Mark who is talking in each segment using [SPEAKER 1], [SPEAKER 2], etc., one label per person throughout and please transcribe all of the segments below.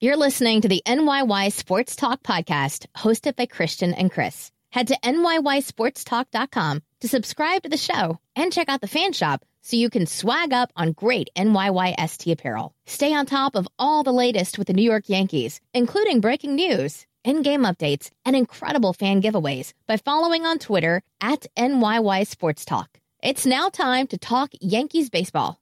[SPEAKER 1] You're listening to the NYY Sports Talk podcast hosted by Christian and Chris. Head to NYYSportsTalk.com to subscribe to the show and check out the fan shop so you can swag up on great NYYST apparel. Stay on top of all the latest with the New York Yankees, including breaking news, in game updates, and incredible fan giveaways by following on Twitter at NYY Sports Talk. It's now time to talk Yankees baseball.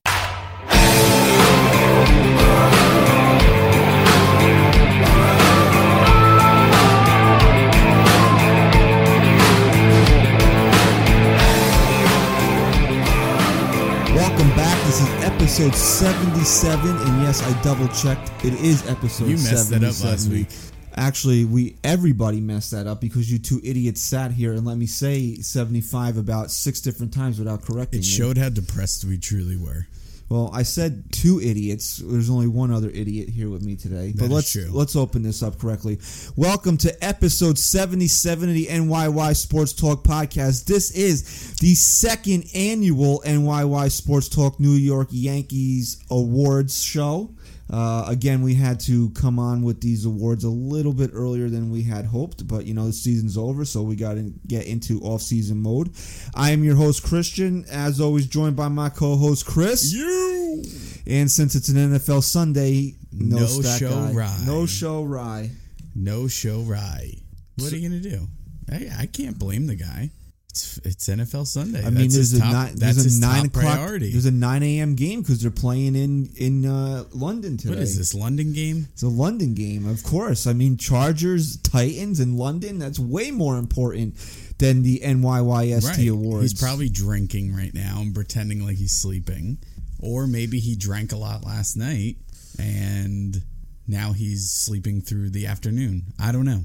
[SPEAKER 2] This is episode 77, and yes, I double checked. It is episode
[SPEAKER 3] You messed that up
[SPEAKER 2] 77.
[SPEAKER 3] last week.
[SPEAKER 2] Actually, we everybody messed that up because you two idiots sat here and let me say 75 about six different times without correcting
[SPEAKER 3] It
[SPEAKER 2] me.
[SPEAKER 3] showed how depressed we truly were.
[SPEAKER 2] Well, I said two idiots. There's only one other idiot here with me today.
[SPEAKER 3] That
[SPEAKER 2] but let's
[SPEAKER 3] true.
[SPEAKER 2] let's open this up correctly. Welcome to episode 77 of the NYY Sports Talk podcast. This is the second annual NYY Sports Talk New York Yankees Awards show. Uh, again, we had to come on with these awards a little bit earlier than we had hoped, but you know the season's over, so we got to get into off-season mode. I am your host Christian, as always, joined by my co-host Chris.
[SPEAKER 3] You
[SPEAKER 2] And since it's an NFL Sunday, no,
[SPEAKER 3] No show
[SPEAKER 2] guy.
[SPEAKER 3] rye.
[SPEAKER 2] no show rye.
[SPEAKER 3] no show rye. What are you gonna do? I, I can't blame the guy. It's, it's NFL Sunday.
[SPEAKER 2] I mean,
[SPEAKER 3] That's
[SPEAKER 2] there's a
[SPEAKER 3] top,
[SPEAKER 2] nine,
[SPEAKER 3] that's
[SPEAKER 2] there's a nine o'clock.
[SPEAKER 3] priority.
[SPEAKER 2] There's a nine a.m. game because they're playing in in uh, London today.
[SPEAKER 3] what is this London game?
[SPEAKER 2] It's a London game, of course. I mean, Chargers, Titans, in London. That's way more important than the NYYST
[SPEAKER 3] Right.
[SPEAKER 2] awards.
[SPEAKER 3] He's probably drinking right now and pretending like he's sleeping, or maybe he drank a lot last night and now he's sleeping through the afternoon. I don't know.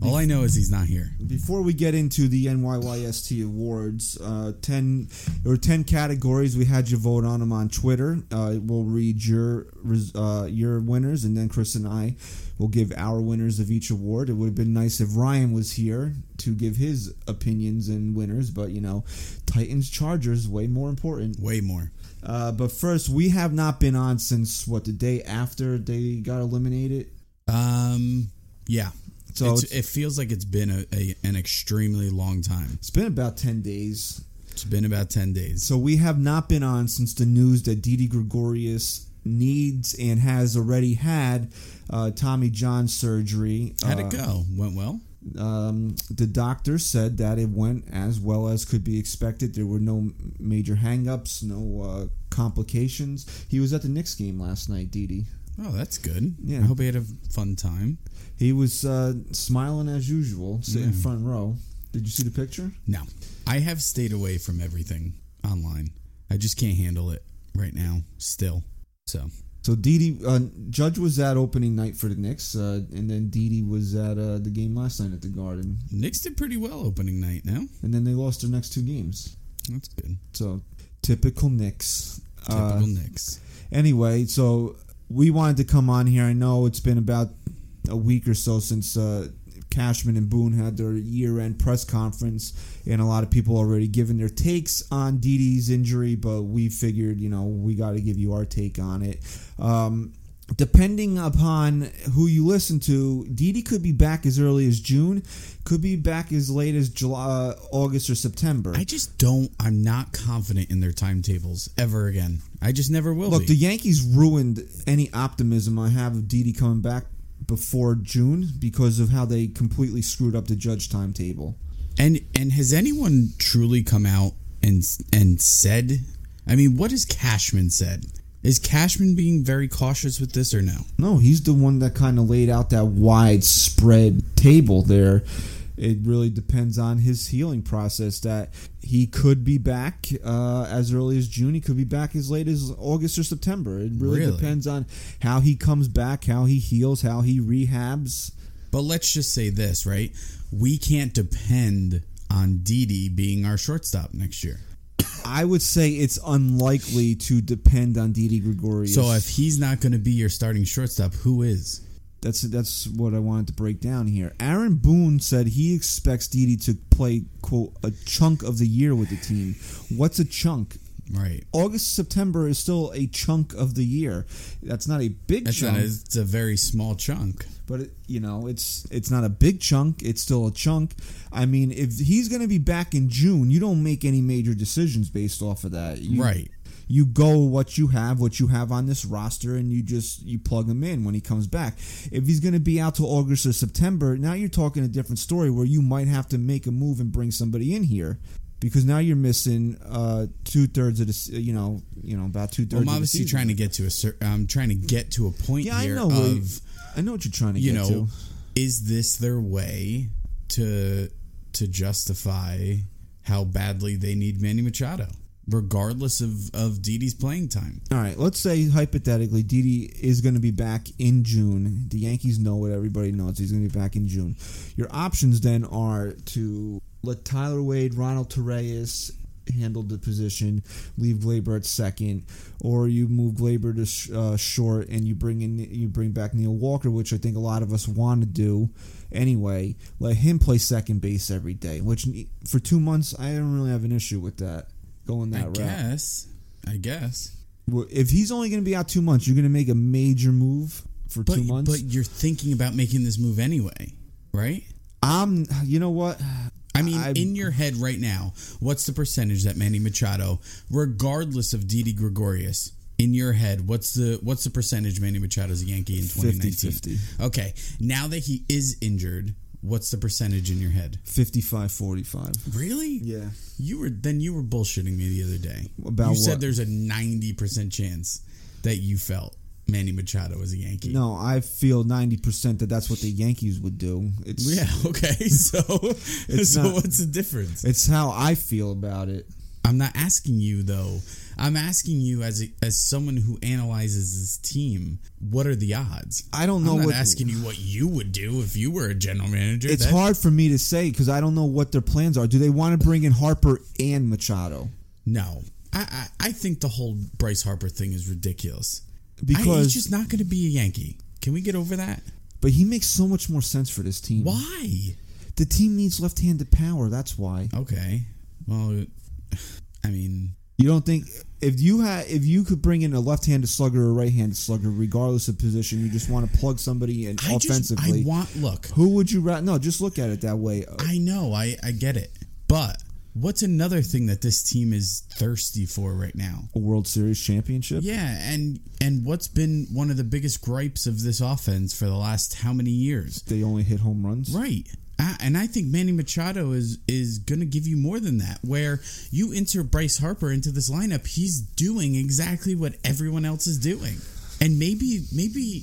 [SPEAKER 3] All I know is he's not here.
[SPEAKER 2] Before we get into the NYYST awards, uh, ten there were ten categories. We had you vote on them on Twitter. Uh, we'll read your uh, your winners, and then Chris and I will give our winners of each award. It would have been nice if Ryan was here to give his opinions and winners, but you know, Titans Chargers way more important.
[SPEAKER 3] Way more.
[SPEAKER 2] Uh, but first, we have not been on since what the day after they got eliminated.
[SPEAKER 3] Um, yeah.
[SPEAKER 2] So
[SPEAKER 3] It's,
[SPEAKER 2] it's,
[SPEAKER 3] it feels like it's been a, a an extremely long time.
[SPEAKER 2] it's been about ten days.
[SPEAKER 3] It's been about ten days.
[SPEAKER 2] So we have not been on since the news that Didi Gregorius needs and has already had uh, Tommy John surgery.
[SPEAKER 3] How'd
[SPEAKER 2] Uh,
[SPEAKER 3] it go? Went well.
[SPEAKER 2] Um, the doctor said that it went as well as could be expected. There were no major hangups, no uh, complications. He was at the Knicks game last night, Didi.
[SPEAKER 3] Oh, that's good.
[SPEAKER 2] Yeah.
[SPEAKER 3] I hope he had a fun time.
[SPEAKER 2] He was uh, smiling as usual, sitting
[SPEAKER 3] Yeah.
[SPEAKER 2] front row. Did you see the picture?
[SPEAKER 3] No, I have stayed away from everything online. I just can't handle it right now. Still, so
[SPEAKER 2] So Didi uh, Judge was at opening night for the Knicks, uh, and then Didi was at uh, the game last night at the Garden,
[SPEAKER 3] Knicks did pretty well opening night. Now
[SPEAKER 2] and then they lost their next two games.
[SPEAKER 3] that's good.
[SPEAKER 2] So typical Knicks.
[SPEAKER 3] Typical
[SPEAKER 2] Uh,
[SPEAKER 3] Knicks.
[SPEAKER 2] anyway, so we wanted to come on here. I know it's been about a week or so since uh, Cashman and Boone had their year-end press conference, and a lot of people already given their takes on Didi's injury. But we figured, you know, we got to give you our take on it. Um, depending upon who you listen to, Didi could be back as early as June, could be back as late as July, uh, August, or September.
[SPEAKER 3] I just don't. I'm not confident in their timetables ever again. I just never will
[SPEAKER 2] Look,
[SPEAKER 3] be.
[SPEAKER 2] the Yankees ruined any optimism I have of Didi coming back before June because of how they completely screwed up the judge timetable.
[SPEAKER 3] And and has anyone truly come out and and said? I mean, what has Cashman said? Is Cashman being very cautious with this or no?
[SPEAKER 2] No, he's the one that kind of laid out that widespread table there. It really depends on his healing process. That he could be back uh, as early as June. He could be back as late as August or September. It really,
[SPEAKER 3] Really?
[SPEAKER 2] depends on how he comes back, how he heals, how he rehabs.
[SPEAKER 3] But let's just say this, right? We can't depend on Didi being our shortstop next year.
[SPEAKER 2] I would say it's unlikely to depend on Didi Gregorius.
[SPEAKER 3] So if he's not going to be your starting shortstop, who is?
[SPEAKER 2] That's that's what I wanted to break down here. Aaron Boone said he expects Didi to play quote a chunk of the year with the team. What's a chunk?
[SPEAKER 3] Right.
[SPEAKER 2] August, September is still a chunk of the year. That's not a big
[SPEAKER 3] That's
[SPEAKER 2] chunk,
[SPEAKER 3] not, it's a very small chunk.
[SPEAKER 2] but it, you know, it's it's not a big chunk. It's still a chunk. I mean, if he's going to be back in June, you don't make any major decisions based off of that. You,
[SPEAKER 3] Right.
[SPEAKER 2] You go what you have, what you have on this roster, and you just you plug him in when he comes back. If he's going to be out till August or September, now you're talking a different story where you might have to make a move and bring somebody in here. Because now you're missing uh, two thirds of the, you know, you know, about two
[SPEAKER 3] Well,
[SPEAKER 2] thirds.
[SPEAKER 3] I'm obviously trying to get to a cer I'm trying to get to a point
[SPEAKER 2] Yeah, I know.
[SPEAKER 3] of
[SPEAKER 2] I know what you're trying to
[SPEAKER 3] you
[SPEAKER 2] get
[SPEAKER 3] know,
[SPEAKER 2] to.
[SPEAKER 3] is this their way to to justify how badly they need Manny Machado, regardless of of Didi's playing time?
[SPEAKER 2] All right, let's say hypothetically, Didi is going to be back in June. The Yankees know it; everybody knows he's going to be back in June. Your options then are to let Tyler Wade, Ronald Torreyes handle the position, leave Gleyber at second, or you move Gleyber to uh, short and you bring in you bring back Neil Walker, which I think a lot of us want to do anyway. Let him play second base every day, which for two months I don't really have an issue with that going that route.
[SPEAKER 3] I
[SPEAKER 2] route.
[SPEAKER 3] guess. I guess.
[SPEAKER 2] Well, if he's only going to be out two months, you're going to make a major move for
[SPEAKER 3] But
[SPEAKER 2] two months.
[SPEAKER 3] but you're thinking about making this move anyway, right?
[SPEAKER 2] I'm, you know what?
[SPEAKER 3] I mean,
[SPEAKER 2] I-
[SPEAKER 3] in your head right now, what's the percentage that Manny Machado, regardless of Didi Gregorius, in your head, what's the what's the percentage Manny Machado's a Yankee in 2019?
[SPEAKER 2] 50-50.
[SPEAKER 3] Okay, now that he is injured, what's the percentage in your head?
[SPEAKER 2] 55 45.
[SPEAKER 3] Really?
[SPEAKER 2] Yeah.
[SPEAKER 3] You were then you were bullshitting me the other day.
[SPEAKER 2] About
[SPEAKER 3] you said
[SPEAKER 2] what?
[SPEAKER 3] there's a 90% chance that you felt Manny Machado was a Yankee.
[SPEAKER 2] No, I feel 90% that that's what the Yankees would do. It's
[SPEAKER 3] Yeah, okay. So so
[SPEAKER 2] not-
[SPEAKER 3] what's the difference?
[SPEAKER 2] It's how I feel about it.
[SPEAKER 3] I'm not asking you though. I'm asking you as a, as someone who analyzes this team. What are the odds?
[SPEAKER 2] I don't know
[SPEAKER 3] I'm not
[SPEAKER 2] what
[SPEAKER 3] asking you what you would do if you were a general manager.
[SPEAKER 2] It's
[SPEAKER 3] That-
[SPEAKER 2] hard for me to say because I don't know what their plans are. Do they want to bring in Harper and Machado?
[SPEAKER 3] No, I, I I think the whole Bryce Harper thing is ridiculous. I-
[SPEAKER 2] Because
[SPEAKER 3] he's just not going to be a Yankee. Can we get over that?
[SPEAKER 2] but he makes so much more sense for this team.
[SPEAKER 3] Why?
[SPEAKER 2] The team needs left-handed power. That's why.
[SPEAKER 3] Okay. Well, I mean,
[SPEAKER 2] You don't think if you had if you could bring in a left-handed slugger or a right-handed slugger, regardless of position, you just want to plug somebody in
[SPEAKER 3] I just
[SPEAKER 2] offensively.
[SPEAKER 3] I want look.
[SPEAKER 2] who would you rather? No, just look at it that way.
[SPEAKER 3] I know, I I get it, but what's another thing that this team is thirsty for right now?
[SPEAKER 2] A World Series championship.
[SPEAKER 3] Yeah, and and what's been one of the biggest gripes of this offense for the last how many years?
[SPEAKER 2] They only hit home runs.
[SPEAKER 3] Right. And I think Manny Machado is is going to give you more than that. Where you insert Bryce Harper into this lineup, he's doing exactly what everyone else is doing. And maybe maybe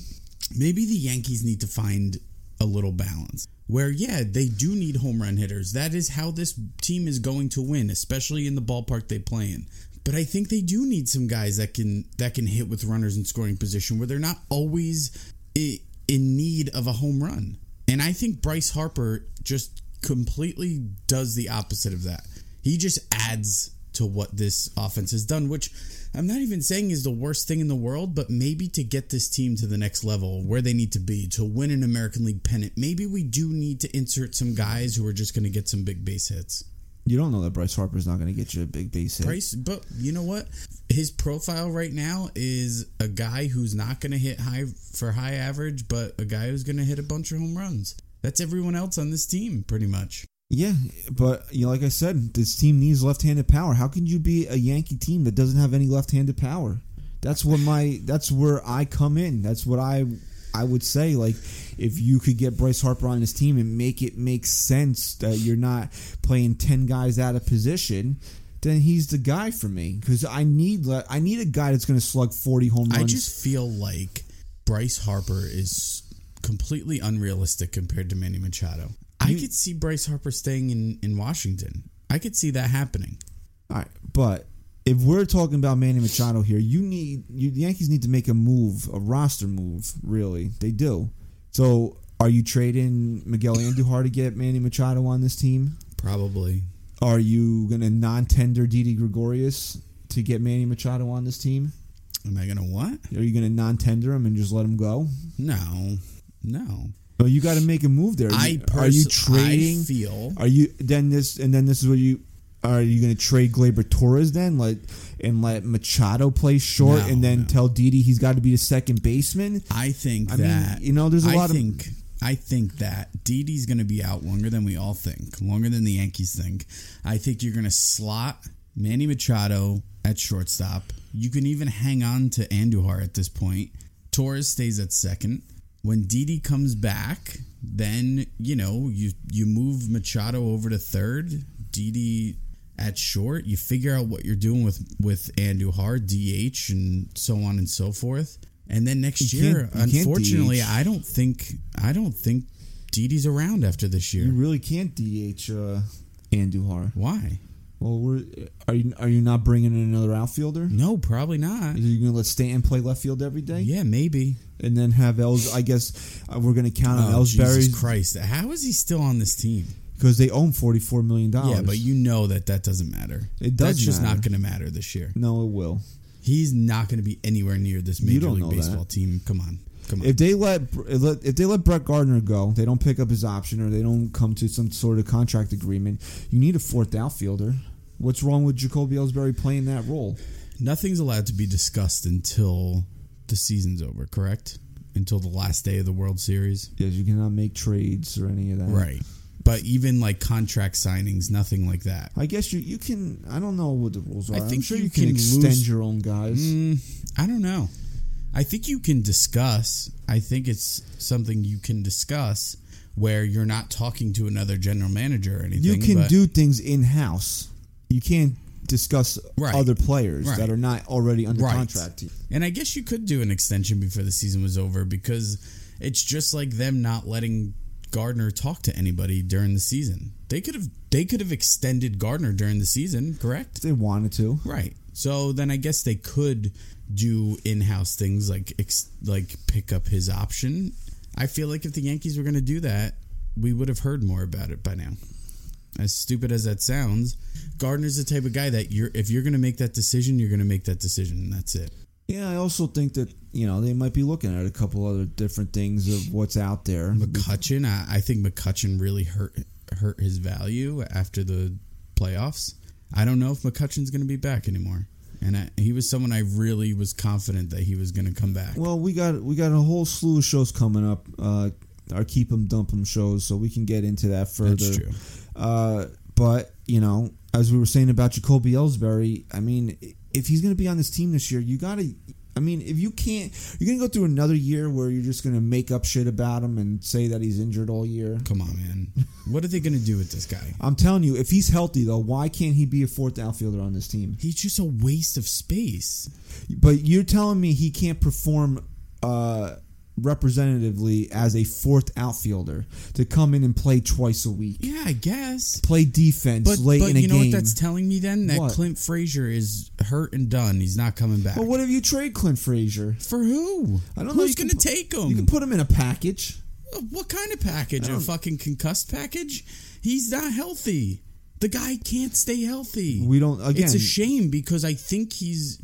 [SPEAKER 3] maybe the Yankees need to find a little balance. Where yeah, they do need home run hitters. That is how this team is going to win, especially in the ballpark they play in. But I think they do need some guys that can that can hit with runners in scoring position where they're not always in need of a home run. And I think Bryce Harper just completely does the opposite of that. He just adds to what this offense has done, which I'm not even saying is the worst thing in the world, but maybe to get this team to the next level where they need to be to win an American League pennant, maybe we do need to insert some guys who are just going to get some big base hits.
[SPEAKER 2] You don't know that Bryce Harper's not going to get you a big base hit.
[SPEAKER 3] Bryce, but you know what? His profile right now is a guy who's not going to hit high for high average, but a guy who's going to hit a bunch of home runs. That's everyone else on this team, pretty much.
[SPEAKER 2] Yeah, but you know, like I said, this team needs left-handed power. How can you be a Yankee team that doesn't have any left-handed power? That's what my that's where I come in. That's what I I would say like if you could get Bryce Harper on this team and make it make sense that you're not playing 10 guys out of position, then he's the guy for me cuz I need I need a guy that's going to slug 40 home runs.
[SPEAKER 3] I just feel like Bryce Harper is completely unrealistic compared to Manny Machado. I could see Bryce Harper staying in, in Washington. I could see that happening.
[SPEAKER 2] All right, but if we're talking about Manny Machado here, you need you, the Yankees need to make a move, a roster move. Really, they do. So, are you trading Miguel Andujar to get Manny Machado on this team?
[SPEAKER 3] Probably.
[SPEAKER 2] Are you going to non-tender Didi Gregorius to get Manny Machado on this team?
[SPEAKER 3] Am I gonna what?
[SPEAKER 2] Are you going to non-tender him and just let him go?
[SPEAKER 3] No, no.
[SPEAKER 2] No, you got to make a move there.
[SPEAKER 3] I pers-
[SPEAKER 2] are you trading?
[SPEAKER 3] I feel
[SPEAKER 2] Are you then this and then this is what you are you going to trade Gleyber Torres then, let and let Machado play short,
[SPEAKER 3] No,
[SPEAKER 2] and then
[SPEAKER 3] no.
[SPEAKER 2] tell Didi he's got to be the second baseman?
[SPEAKER 3] I think
[SPEAKER 2] I mean,
[SPEAKER 3] that
[SPEAKER 2] you know, there's a
[SPEAKER 3] I
[SPEAKER 2] lot of-
[SPEAKER 3] think, I think that Didi's going to be out longer than we all think, longer than the Yankees think. I think you're going to slot Manny Machado at shortstop. You can even hang on to Andujar at this point. Torres stays at second. When Didi comes back, then you know you you move Machado over to third. Didi at short. You figure out what you're doing with with Andujar, DH, and so on and so forth. And then next
[SPEAKER 2] You
[SPEAKER 3] year,
[SPEAKER 2] can't- you can't
[SPEAKER 3] unfortunately. I don't think I don't think Didi's around after this year.
[SPEAKER 2] You really can't DH uh, Andujar.
[SPEAKER 3] Why?
[SPEAKER 2] Well, we're, are you are you not bringing in another outfielder?
[SPEAKER 3] No, probably not.
[SPEAKER 2] Are you going to let Stanton play left field every day?
[SPEAKER 3] Yeah, maybe.
[SPEAKER 2] and then have Els. I guess uh, we're going to count on
[SPEAKER 3] Oh,
[SPEAKER 2] Ellsbury
[SPEAKER 3] Jesus Christ! How is he still on this team?
[SPEAKER 2] Because they own forty four million dollars.
[SPEAKER 3] Yeah, but you know that that doesn't matter.
[SPEAKER 2] It does.
[SPEAKER 3] That's just
[SPEAKER 2] matter.
[SPEAKER 3] not going to matter this year.
[SPEAKER 2] no, it will.
[SPEAKER 3] He's not going to be anywhere near this major league baseball
[SPEAKER 2] that.
[SPEAKER 3] team. Come on, come on.
[SPEAKER 2] If they let if they let Brett Gardner go, they don't pick up his option or they don't come to some sort of contract agreement. You need a fourth outfielder. What's wrong with Jacoby Ellsbury playing that role?
[SPEAKER 3] Nothing's allowed to be discussed until the season's over. Correct? Until the last day of the World Series.
[SPEAKER 2] Yes, you cannot make trades or any of that.
[SPEAKER 3] Right. But even like contract signings, nothing like that.
[SPEAKER 2] I guess you you can. I don't know what the rules are.
[SPEAKER 3] I think
[SPEAKER 2] am sure
[SPEAKER 3] you
[SPEAKER 2] you, can,
[SPEAKER 3] can
[SPEAKER 2] extend
[SPEAKER 3] lose-
[SPEAKER 2] your own guys.
[SPEAKER 3] Mm, I don't know. I think you can discuss. I think it's something you can discuss where you're not talking to another general manager or anything.
[SPEAKER 2] you can do things in house. You can't discuss
[SPEAKER 3] Right.
[SPEAKER 2] other players
[SPEAKER 3] Right.
[SPEAKER 2] that are not already under
[SPEAKER 3] Right.
[SPEAKER 2] contract.
[SPEAKER 3] And I guess you could do an extension before the season was over because it's just like them not letting Gardner talk to anybody during the season. They could have they could have extended Gardner during the season, correct?
[SPEAKER 2] If they wanted to.
[SPEAKER 3] Right. So then I guess they could do in-house things like ex- like pick up his option. I feel like if the Yankees were going to do that, we would have heard more about it by now. As stupid as that sounds, Gardner's the type of guy that you're if you're going to make that decision, you're going to make that decision and that's it.
[SPEAKER 2] Yeah, I also think that you know they might be looking at a couple other different things of what's out there.
[SPEAKER 3] McCutcheon, I, I think McCutcheon really hurt hurt his value after the playoffs. I don't know if McCutcheon's going to be back anymore. And I, he was someone I really was confident that he was going to come back.
[SPEAKER 2] Well, we got we got a whole slew of shows coming up. Uh, our keep 'em dump 'em shows, so we can get into that further.
[SPEAKER 3] That's true.
[SPEAKER 2] Uh, but you know, as we were saying about Jacoby Ellsbury, I mean, if he's going to be on this team this year, you got to. I mean, if you can't, you're going to go through another year where you're just going to make up shit about him and say that he's injured all year.
[SPEAKER 3] Come on, man. What are they going to do with this guy?
[SPEAKER 2] I'm telling you, if he's healthy though, why can't he be a fourth outfielder on this team?
[SPEAKER 3] He's just a waste of space.
[SPEAKER 2] But you're telling me he can't perform uh, representatively as a fourth outfielder to come in and play twice a week,
[SPEAKER 3] Yeah, I guess.
[SPEAKER 2] play defense
[SPEAKER 3] But,
[SPEAKER 2] late
[SPEAKER 3] but
[SPEAKER 2] in a game.
[SPEAKER 3] you know what that's telling me then? That
[SPEAKER 2] What?
[SPEAKER 3] Clint Frazier is hurt and done. He's not coming back.
[SPEAKER 2] but what if you trade Clint Frazier?
[SPEAKER 3] For who?
[SPEAKER 2] I don't know.
[SPEAKER 3] Who's going to take him?
[SPEAKER 2] You can put him in a package.
[SPEAKER 3] Uh, what kind of package? A fucking concussed package? He's not healthy. The guy can't stay healthy.
[SPEAKER 2] We don't. Again,
[SPEAKER 3] it's a shame because I think he's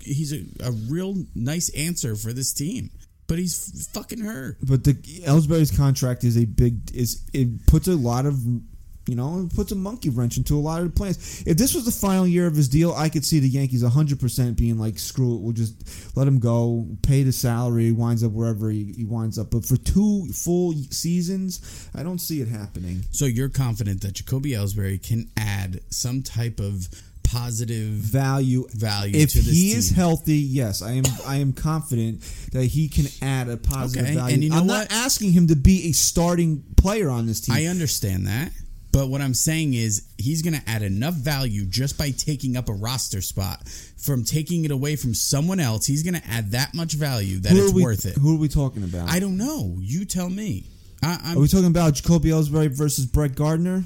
[SPEAKER 3] he's a, a real nice answer for this team, but he's fucking hurt.
[SPEAKER 2] but the Ellsbury's contract is a big. Is it puts a lot of. You know, it puts a monkey wrench into a lot of the plans. If this was the final year of his deal, I could see the Yankees 100% being like, screw it, we'll just let him go, pay the salary, he winds up wherever he, he winds up. But for two full seasons, I don't see it happening.
[SPEAKER 3] So you're confident that Jacoby Ellsbury can add some type of positive
[SPEAKER 2] Value
[SPEAKER 3] value
[SPEAKER 2] if
[SPEAKER 3] to this
[SPEAKER 2] he
[SPEAKER 3] team?
[SPEAKER 2] is healthy, yes, I am. I am confident that he can add a positive
[SPEAKER 3] Okay,
[SPEAKER 2] value.
[SPEAKER 3] and you know
[SPEAKER 2] I'm
[SPEAKER 3] what?
[SPEAKER 2] not asking him to be a starting player on this team.
[SPEAKER 3] I understand that. But what I'm saying is he's going to add enough value just by taking up a roster spot from taking it away from someone else. He's going to add that much value that
[SPEAKER 2] who
[SPEAKER 3] it's
[SPEAKER 2] we,
[SPEAKER 3] worth it.
[SPEAKER 2] Who are we talking about?
[SPEAKER 3] I don't know. You tell me. I, I'm,
[SPEAKER 2] Are we talking about Jacoby Ellsbury versus Brett Gardner?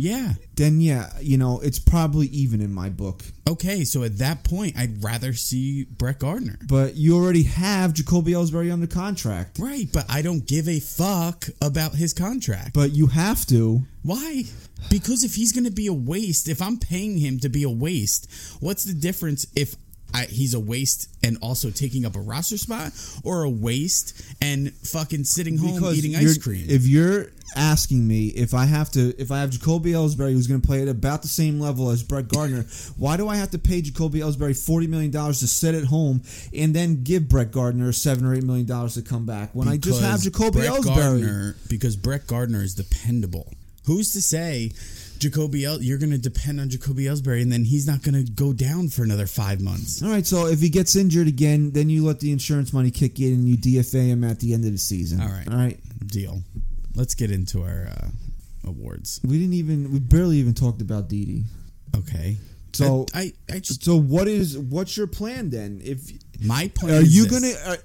[SPEAKER 3] Yeah.
[SPEAKER 2] Then yeah, you know it's probably even in my book.
[SPEAKER 3] Okay. So at that point, I'd rather see Brett Gardner.
[SPEAKER 2] But you already have Jacoby Ellsbury under contract.
[SPEAKER 3] Right. But I don't give a fuck about his contract.
[SPEAKER 2] But you have to.
[SPEAKER 3] Why? Because if he's going to be a waste, if I'm paying him to be a waste, what's the difference if I, he's a waste and also taking up a roster spot, or a waste and fucking sitting home eating ice cream.
[SPEAKER 2] If you're asking me if I have to, if I have Jacoby Ellsbury who's going to play at about the same level as Brett Gardner, why do I have to pay Jacoby Ellsbury forty million dollars to sit at home and then give Brett Gardner seven or eight million dollars to come back when I just have Jacoby
[SPEAKER 3] Brett
[SPEAKER 2] Ellsbury?
[SPEAKER 3] Gardner, because Brett Gardner is dependable. Who's to say Jacoby El, you're going to depend on Jacoby Ellsbury and then he's not going to go down for another five months?
[SPEAKER 2] All right, so if he gets injured again, then you let the insurance money kick in and you DFA him at the end of the season.
[SPEAKER 3] All right.
[SPEAKER 2] all right.
[SPEAKER 3] Deal. Let's get into our uh, awards.
[SPEAKER 2] We didn't even, we barely even talked about Didi.
[SPEAKER 3] Okay.
[SPEAKER 2] So-
[SPEAKER 3] I, I, I just
[SPEAKER 2] So what is what's your plan then? If
[SPEAKER 3] my plan.
[SPEAKER 2] are you
[SPEAKER 3] this.
[SPEAKER 2] gonna uh,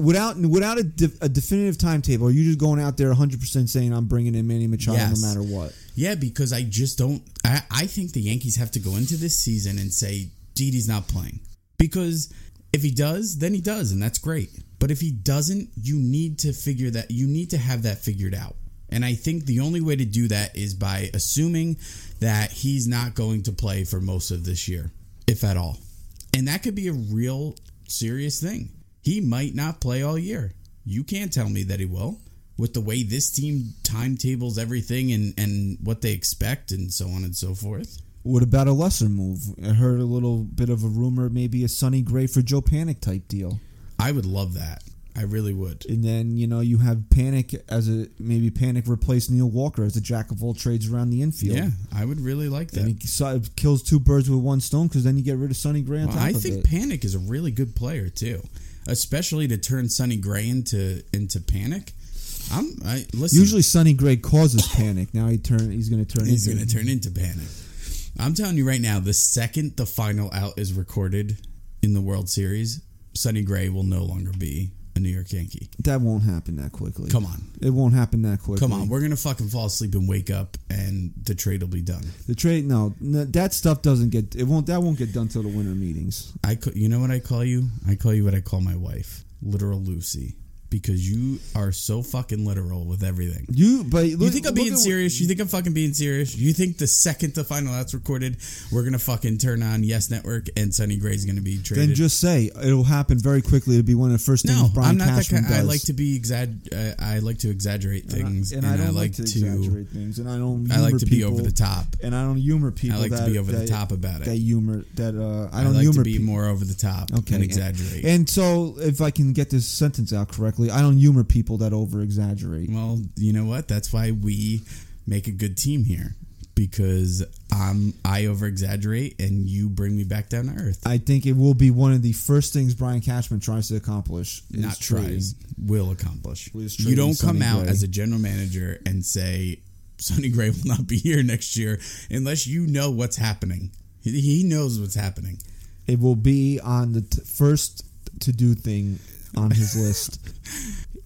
[SPEAKER 2] without without a, de- a definitive timetable? Are you just going out there 100 percent saying I'm bringing in Manny Machado
[SPEAKER 3] Yes.
[SPEAKER 2] no matter what?
[SPEAKER 3] Yeah, because I just don't. I, I think the Yankees have to go into this season and say Didi's not playing because if he does, then he does, and that's great. But if he doesn't, you need to figure that. You need to have that figured out. And I think the only way to do that is by assuming that he's not going to play for most of this year, if at all. And that could be a real serious thing. He might not play all year. You can't tell me that he will with the way this team timetables everything and, and what they expect and so on and so forth.
[SPEAKER 2] What about a lesser move? I heard a little bit of a rumor, maybe a Sonny Gray for Joe Panik type deal,
[SPEAKER 3] I would love that. I really would.
[SPEAKER 2] and then you know you have Panik as a maybe Panik replace Neil Walker as a jack of all trades around the infield.
[SPEAKER 3] Yeah, I would really like that.
[SPEAKER 2] And he so- kills two birds with one stone because then you get rid of Sonny Gray on
[SPEAKER 3] Well, I think
[SPEAKER 2] it.
[SPEAKER 3] Panik is a really good player too, especially to turn Sonny Gray into into Panik. I'm I listen.
[SPEAKER 2] Usually Sonny Gray causes panic. Now he turn he's going to turn
[SPEAKER 3] he's going to turn into Panik. I'm telling you right now, the second the final out is recorded in the World Series, Sonny Gray will no longer be a New York Yankee.
[SPEAKER 2] That won't happen that quickly.
[SPEAKER 3] Come on.
[SPEAKER 2] It won't happen that quickly.
[SPEAKER 3] Come on, we're gonna fucking fall asleep and wake up, and the trade will be done.
[SPEAKER 2] The trade no, no that stuff doesn't get it won't that won't get done till the winter meetings.
[SPEAKER 3] I, you know what I call you? I call you what I call my wife, literal Lucy, because you are so fucking literal with everything.
[SPEAKER 2] You but
[SPEAKER 3] You think I'm being serious? You think I'm fucking being serious? You think the second the final out's recorded, we're gonna fucking turn on Yes Network and Sonny Gray's gonna be traded?
[SPEAKER 2] Then just say it'll happen very quickly. It'll be one of the first things
[SPEAKER 3] no,
[SPEAKER 2] Brian
[SPEAKER 3] I'm not that
[SPEAKER 2] Cashman
[SPEAKER 3] kind. I like to be exag. Uh, I like to exaggerate things,
[SPEAKER 2] and, I, don't like, to, exaggerate things, and I don't.
[SPEAKER 3] I like to be over the top.
[SPEAKER 2] and I don't humor people.
[SPEAKER 3] I like
[SPEAKER 2] that,
[SPEAKER 3] to be over the top about it.
[SPEAKER 2] That humor that uh, I
[SPEAKER 3] I
[SPEAKER 2] don't
[SPEAKER 3] like
[SPEAKER 2] humor
[SPEAKER 3] to be more over the top
[SPEAKER 2] Okay,
[SPEAKER 3] and
[SPEAKER 2] and-
[SPEAKER 3] exaggerate.
[SPEAKER 2] And so, if I can get this sentence out correctly, I don't humor people that over exaggerate.
[SPEAKER 3] Well, you know what? That's why we make a good team here because I'm I over exaggerate and you bring me back down to earth.
[SPEAKER 2] I think it will be one of the first things Brian Cashman tries to accomplish. is
[SPEAKER 3] Not
[SPEAKER 2] trading.
[SPEAKER 3] tries, will accomplish. You don't come
[SPEAKER 2] Sonny
[SPEAKER 3] out
[SPEAKER 2] Gray.
[SPEAKER 3] as a general manager and say Sonny Gray will not be here next year unless you know what's happening. He- He knows what's happening.
[SPEAKER 2] It will be on the t- first to do thing on his list.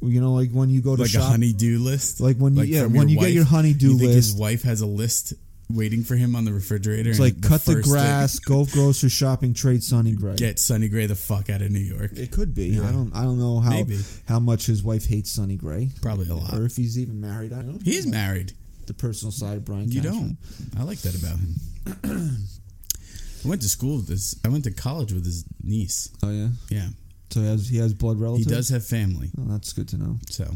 [SPEAKER 2] You know, like when you go to
[SPEAKER 3] Like
[SPEAKER 2] shop,
[SPEAKER 3] a honeydew list.
[SPEAKER 2] Like when you- yeah, when you get your honeydew
[SPEAKER 3] you think His wife has a list waiting for him on the refrigerator.
[SPEAKER 2] it's like cut the grass, go grocery shopping, trade Sonny Gray.
[SPEAKER 3] get Sonny Gray the fuck out of New York.
[SPEAKER 2] It could be.
[SPEAKER 3] Yeah.
[SPEAKER 2] I don't. I don't know how
[SPEAKER 3] Maybe.
[SPEAKER 2] how much his wife hates Sonny Gray,
[SPEAKER 3] Probably a lot.
[SPEAKER 2] or if he's even married. I don't. know.
[SPEAKER 3] He is married.
[SPEAKER 2] The personal side of Brian.
[SPEAKER 3] You
[SPEAKER 2] Cashman.
[SPEAKER 3] don't. I like that about him. I went to school with this. I went to college with his niece.
[SPEAKER 2] Oh yeah.
[SPEAKER 3] Yeah,
[SPEAKER 2] So he has he has blood relatives.
[SPEAKER 3] he does have family.
[SPEAKER 2] Oh, that's good to know.
[SPEAKER 3] So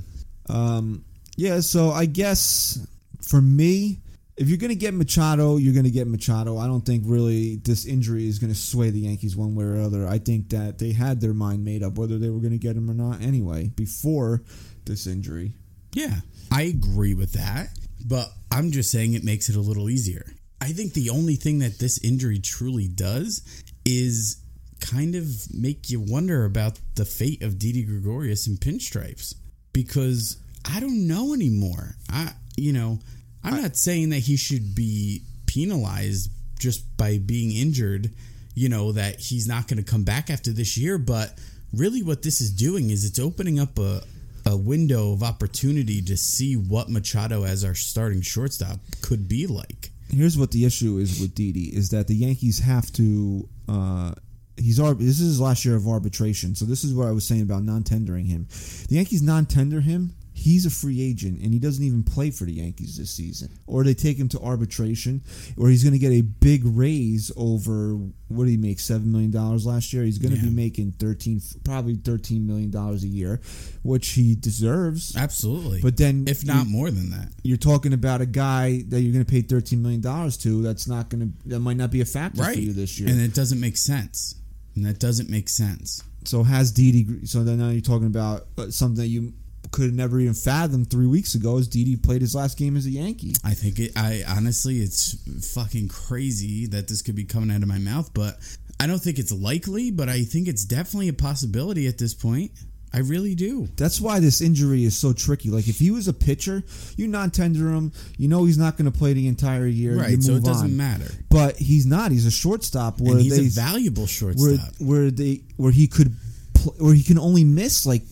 [SPEAKER 2] Um, yeah, so I guess for me, if you're going to get Machado, you're going to get Machado. I don't think really this injury is going to sway the Yankees one way or other. I think that they had their mind made up whether they were going to get him or not anyway before this injury.
[SPEAKER 3] yeah, I agree with that. But I'm just saying it makes it a little easier. I think the only thing that this injury truly does is kind of make you wonder about the fate of Didi Gregorius and pinstripes because I don't know anymore. I, you know, I'm not saying that he should be penalized just by being injured, you know, that he's not going to come back after this year, but really what this is doing is it's opening up a a window of opportunity to see what Machado as our starting shortstop could be like.
[SPEAKER 2] Here's what the issue is with Didi is that the Yankees have to. Uh, he's this is his last year of arbitration, so this is what I was saying about non-tendering him. The Yankees non-tender him. he's a free agent and he doesn't even play for the Yankees this season, or they take him to arbitration, or he's going to get a big raise over what did he make seven million dollars last year? He's going to
[SPEAKER 3] Yeah.
[SPEAKER 2] be making thirteen, probably thirteen million dollars a year, which he deserves.
[SPEAKER 3] Absolutely.
[SPEAKER 2] But then,
[SPEAKER 3] if not more than that.
[SPEAKER 2] you're talking about a guy that you're going to pay thirteen million dollars to. That's not going to that might not be a factor
[SPEAKER 3] Right.
[SPEAKER 2] for you this year.
[SPEAKER 3] And it doesn't make sense. And that doesn't make sense.
[SPEAKER 2] so has Didi? So then now you're talking about uh, something that you could have never even fathomed three weeks ago. Is Didi played his last game as a Yankee.
[SPEAKER 3] I think it, I honestly, it's fucking crazy that this could be coming out of my mouth, but I don't think it's likely, but I think it's definitely a possibility at this point. I really do.
[SPEAKER 2] That's why this injury is so tricky. Like if he was a pitcher, you non-tender him. You know he's not going to play the entire year. you
[SPEAKER 3] Right. So it doesn't
[SPEAKER 2] on.
[SPEAKER 3] matter.
[SPEAKER 2] But he's not. He's a shortstop where
[SPEAKER 3] And he's
[SPEAKER 2] they
[SPEAKER 3] a valuable shortstop.
[SPEAKER 2] where they where he could pl- where he can only miss like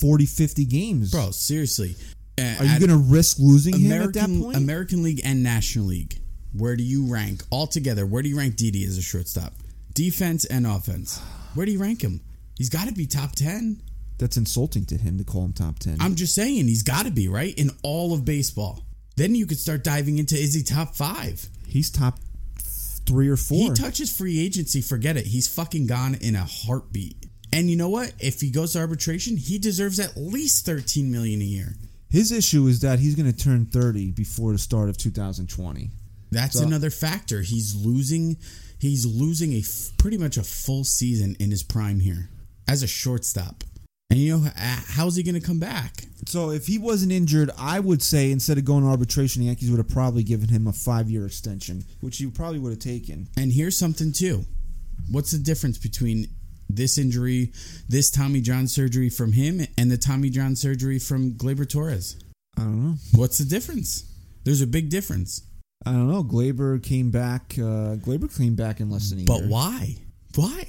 [SPEAKER 2] 40, 50 games.
[SPEAKER 3] Bro, seriously. Uh,
[SPEAKER 2] are you going to risk losing him at that
[SPEAKER 3] American
[SPEAKER 2] point?
[SPEAKER 3] American League and National League. Where do you rank altogether? Where do you rank Didi as a shortstop? Defense and offense. Where do you rank him? He's got to be top 10.
[SPEAKER 2] That's insulting to him to call him top ten.
[SPEAKER 3] I'm just saying he's got to be, right? In all of baseball. Then you could start diving into is he top 5?
[SPEAKER 2] he's top three or four.
[SPEAKER 3] He touches free agency, forget it. He's fucking gone in a heartbeat. And you know what? If he goes to arbitration, he deserves at least 13 million a year.
[SPEAKER 2] His issue is that he's going to turn 30 before the start of 2020.
[SPEAKER 3] That's
[SPEAKER 2] So-
[SPEAKER 3] another factor. He's losing. He's losing a f- pretty much a full season in his prime here as a shortstop. And you know how's he going to come back?
[SPEAKER 2] So if he wasn't injured, I would say instead of going to arbitration, the Yankees would have probably given him a five-year extension, which he probably would have taken.
[SPEAKER 3] And here's something too. What's the difference between this injury, this Tommy John surgery from him, and the Tommy John surgery from Gleyber Torres?
[SPEAKER 2] I don't know.
[SPEAKER 3] What's the difference? There's a big difference.
[SPEAKER 2] I don't know. Gleyber came back. Uh, Gleyber came back in less than a
[SPEAKER 3] But
[SPEAKER 2] year.
[SPEAKER 3] But why? Why?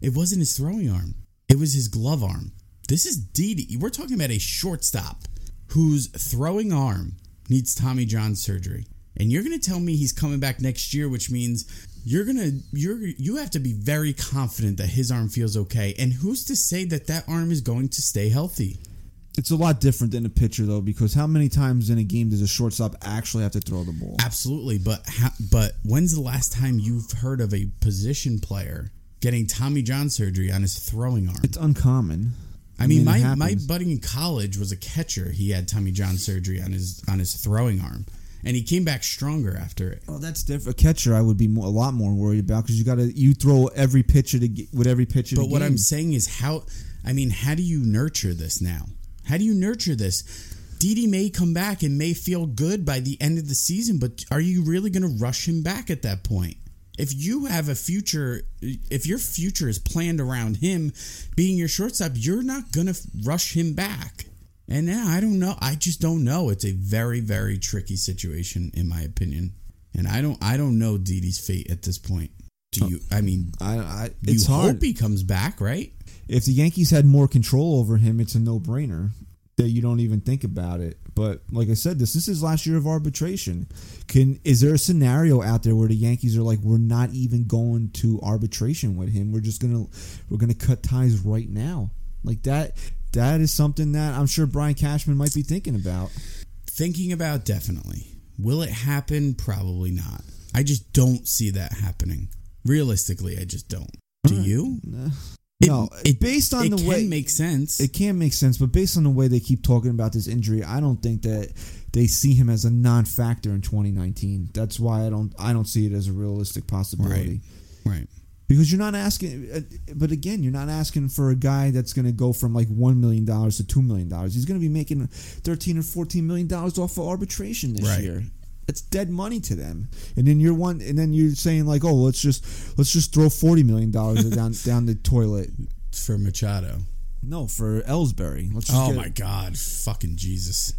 [SPEAKER 3] It wasn't his throwing arm. It was his glove arm. This is Didi. We're talking about a shortstop whose throwing arm needs Tommy John surgery. And you're going to tell me he's coming back next year, which means you're going to you're you have to be very confident that his arm feels okay. And who's to say that that arm is going to stay healthy?
[SPEAKER 2] It's a lot different than a pitcher, though, because how many times in a game does a shortstop actually have to throw the ball?
[SPEAKER 3] Absolutely, but how, but when's the last time you've heard of a position player getting Tommy John surgery on his throwing arm?
[SPEAKER 2] It's uncommon.
[SPEAKER 3] I mean,
[SPEAKER 2] it
[SPEAKER 3] my, my buddy in college was a catcher. He had Tommy John surgery on his on his throwing arm, and he came back stronger after it.
[SPEAKER 2] Well, that's different. A catcher, I would be more, a lot more worried about because you got to you throw every pitcher to get, with every pitcher.
[SPEAKER 3] But what
[SPEAKER 2] game.
[SPEAKER 3] I'm saying is how I mean, how do you nurture this now? How do you nurture this? Didi may come back and may feel good by the end of the season, but are you really going to rush him back at that point? If you have a future, if your future is planned around him being your shortstop, you're not going to rush him back. And now I don't know. I just don't know. It's a very, very tricky situation, in my opinion. And I don't, I don't know Didi's fate at this point. Do you? I mean,
[SPEAKER 2] I, I,
[SPEAKER 3] you
[SPEAKER 2] it's hard.
[SPEAKER 3] hope he comes back, right?
[SPEAKER 2] if the Yankees had more control over him, it's a no brainer that you don't even think about it. But like I said, this, this is last year of arbitration. Can is there a scenario out there where the Yankees are like, we're not even going to arbitration with him. We're just gonna we're gonna cut ties right now. Like that that is something that I'm sure Brian Cashman might be thinking about.
[SPEAKER 3] Thinking about definitely. Will it happen? Probably not. I just don't see that happening. Realistically, I just don't. Do you? It-
[SPEAKER 2] no,
[SPEAKER 3] it-
[SPEAKER 2] based on the way
[SPEAKER 3] it
[SPEAKER 2] the
[SPEAKER 3] can make sense.
[SPEAKER 2] it can make sense, but based on the way they keep talking about this injury, I don't think that they see him as a non-factor in 2019. That's why I don't I don't see it as a realistic possibility.
[SPEAKER 3] right.
[SPEAKER 2] Because you're not asking, uh, but again, you're not asking for a guy that's going to go from like one million dollars to two million dollars. He's going to be making thirteen or fourteen million dollars off of arbitration this
[SPEAKER 3] Right.
[SPEAKER 2] year. It's dead money to them. And then you're one, and then you're saying like, oh, let's just let's just throw forty million dollars down down the toilet.
[SPEAKER 3] For Machado.
[SPEAKER 2] No, for Ellsbury.
[SPEAKER 3] Oh my God. Fucking Jesus.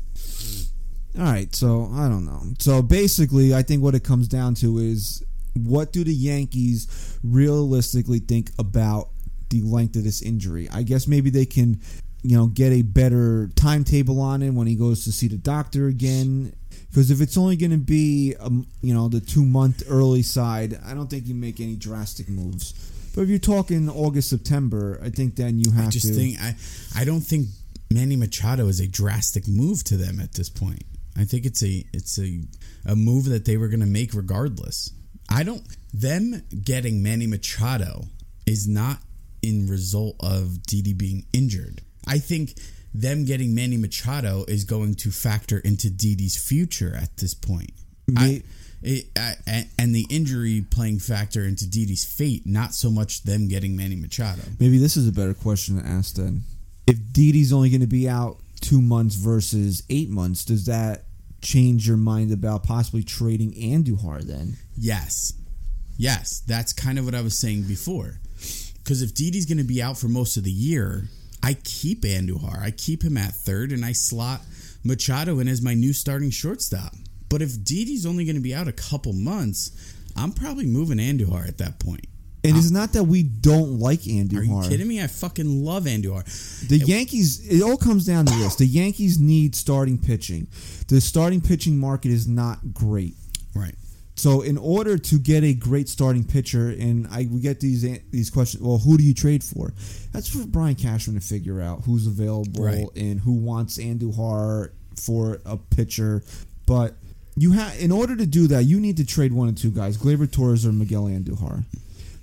[SPEAKER 2] All right, so I don't know. So basically, I think what it comes down to is what do the Yankees realistically think about the length of this injury? I guess maybe they can, you know, get a better timetable on it when he goes to see the doctor again. Because if it's only going to be, um, you know, the two month early side, I don't think you make any drastic moves. But if you're talking August, September, I think then you have
[SPEAKER 3] I just
[SPEAKER 2] to.
[SPEAKER 3] think I I don't think Manny Machado is a drastic move to them at this point. I think it's a it's a a move that they were going to make regardless. I don't them getting Manny Machado is not in result of Didi being injured. I think them getting Manny Machado is going to factor into Didi's future at this point. I, it, I, and the injury playing factor into Didi's fate, not so much them getting Manny Machado.
[SPEAKER 2] Maybe this is a better question to ask then. If Didi's only going to be out two months versus eight months, does that change your mind about possibly trading Andujar then?
[SPEAKER 3] Yes. Yes. That's kind of what I was saying before. Because if Didi's going to be out for most of the year, I keep Andujar. I keep him at third and I slot Machado in as my new starting shortstop. But if Didi's only going to be out a couple months, I'm probably moving Andujar at that point.
[SPEAKER 2] And it's not that we don't like Andujar.
[SPEAKER 3] Are you kidding me? I fucking love Andujar.
[SPEAKER 2] The Yankees, it all comes down to this. The Yankees need starting pitching. The starting pitching market is not great.
[SPEAKER 3] Right.
[SPEAKER 2] So in order to get a great starting pitcher, and I we get these these questions. Well, who do you trade for? That's for Brian Cashman to figure out who's available
[SPEAKER 3] Right.
[SPEAKER 2] and who wants Andujar for a pitcher. But you have in order to do that, you need to trade one of two guys: Gleyber Torres or Miguel Andujar.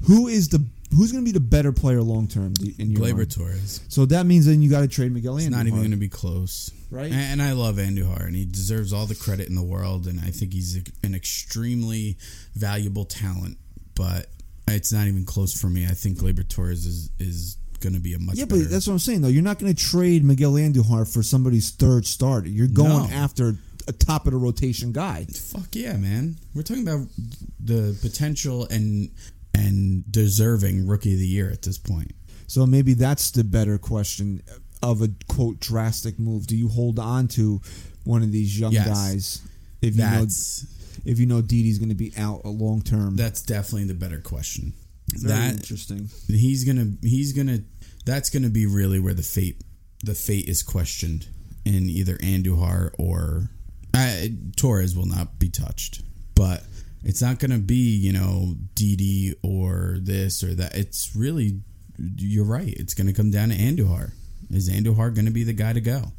[SPEAKER 2] Who is the who's going to be the better player long term in your
[SPEAKER 3] Gleyber
[SPEAKER 2] mind?
[SPEAKER 3] Torres.
[SPEAKER 2] So that means then you got to trade Miguel
[SPEAKER 3] It's
[SPEAKER 2] Andujar.
[SPEAKER 3] not even going to be close.
[SPEAKER 2] Right.
[SPEAKER 3] And, and I love Andujar, and he deserves all the credit in the world, and I think he's an extremely valuable talent, but it's not even close for me. I think Gleyber Torres is, is going to be a much
[SPEAKER 2] Yeah,
[SPEAKER 3] better.
[SPEAKER 2] but that's what I'm saying though. You're not going to trade Miguel Andujar for somebody's third starter. You're going
[SPEAKER 3] No.
[SPEAKER 2] after a top of the rotation guy.
[SPEAKER 3] Fuck yeah, man. We're talking about the potential and and deserving rookie of the year at this point.
[SPEAKER 2] So maybe that's the better question of a quote drastic move. Do you hold on to one of these young
[SPEAKER 3] Yes.
[SPEAKER 2] guys if you know
[SPEAKER 3] That's
[SPEAKER 2] if you know Didi's going to be out a long term?
[SPEAKER 3] that's definitely the better question.
[SPEAKER 2] Very
[SPEAKER 3] that
[SPEAKER 2] interesting.
[SPEAKER 3] he's gonna he's gonna that's gonna be really where the fate the fate is questioned in either Andujar or uh, Torres will not be touched, but it's not gonna be you know Didi or this or that. It's really you're right. It's gonna come down to Andujar. Is Andujar gonna be the guy to go?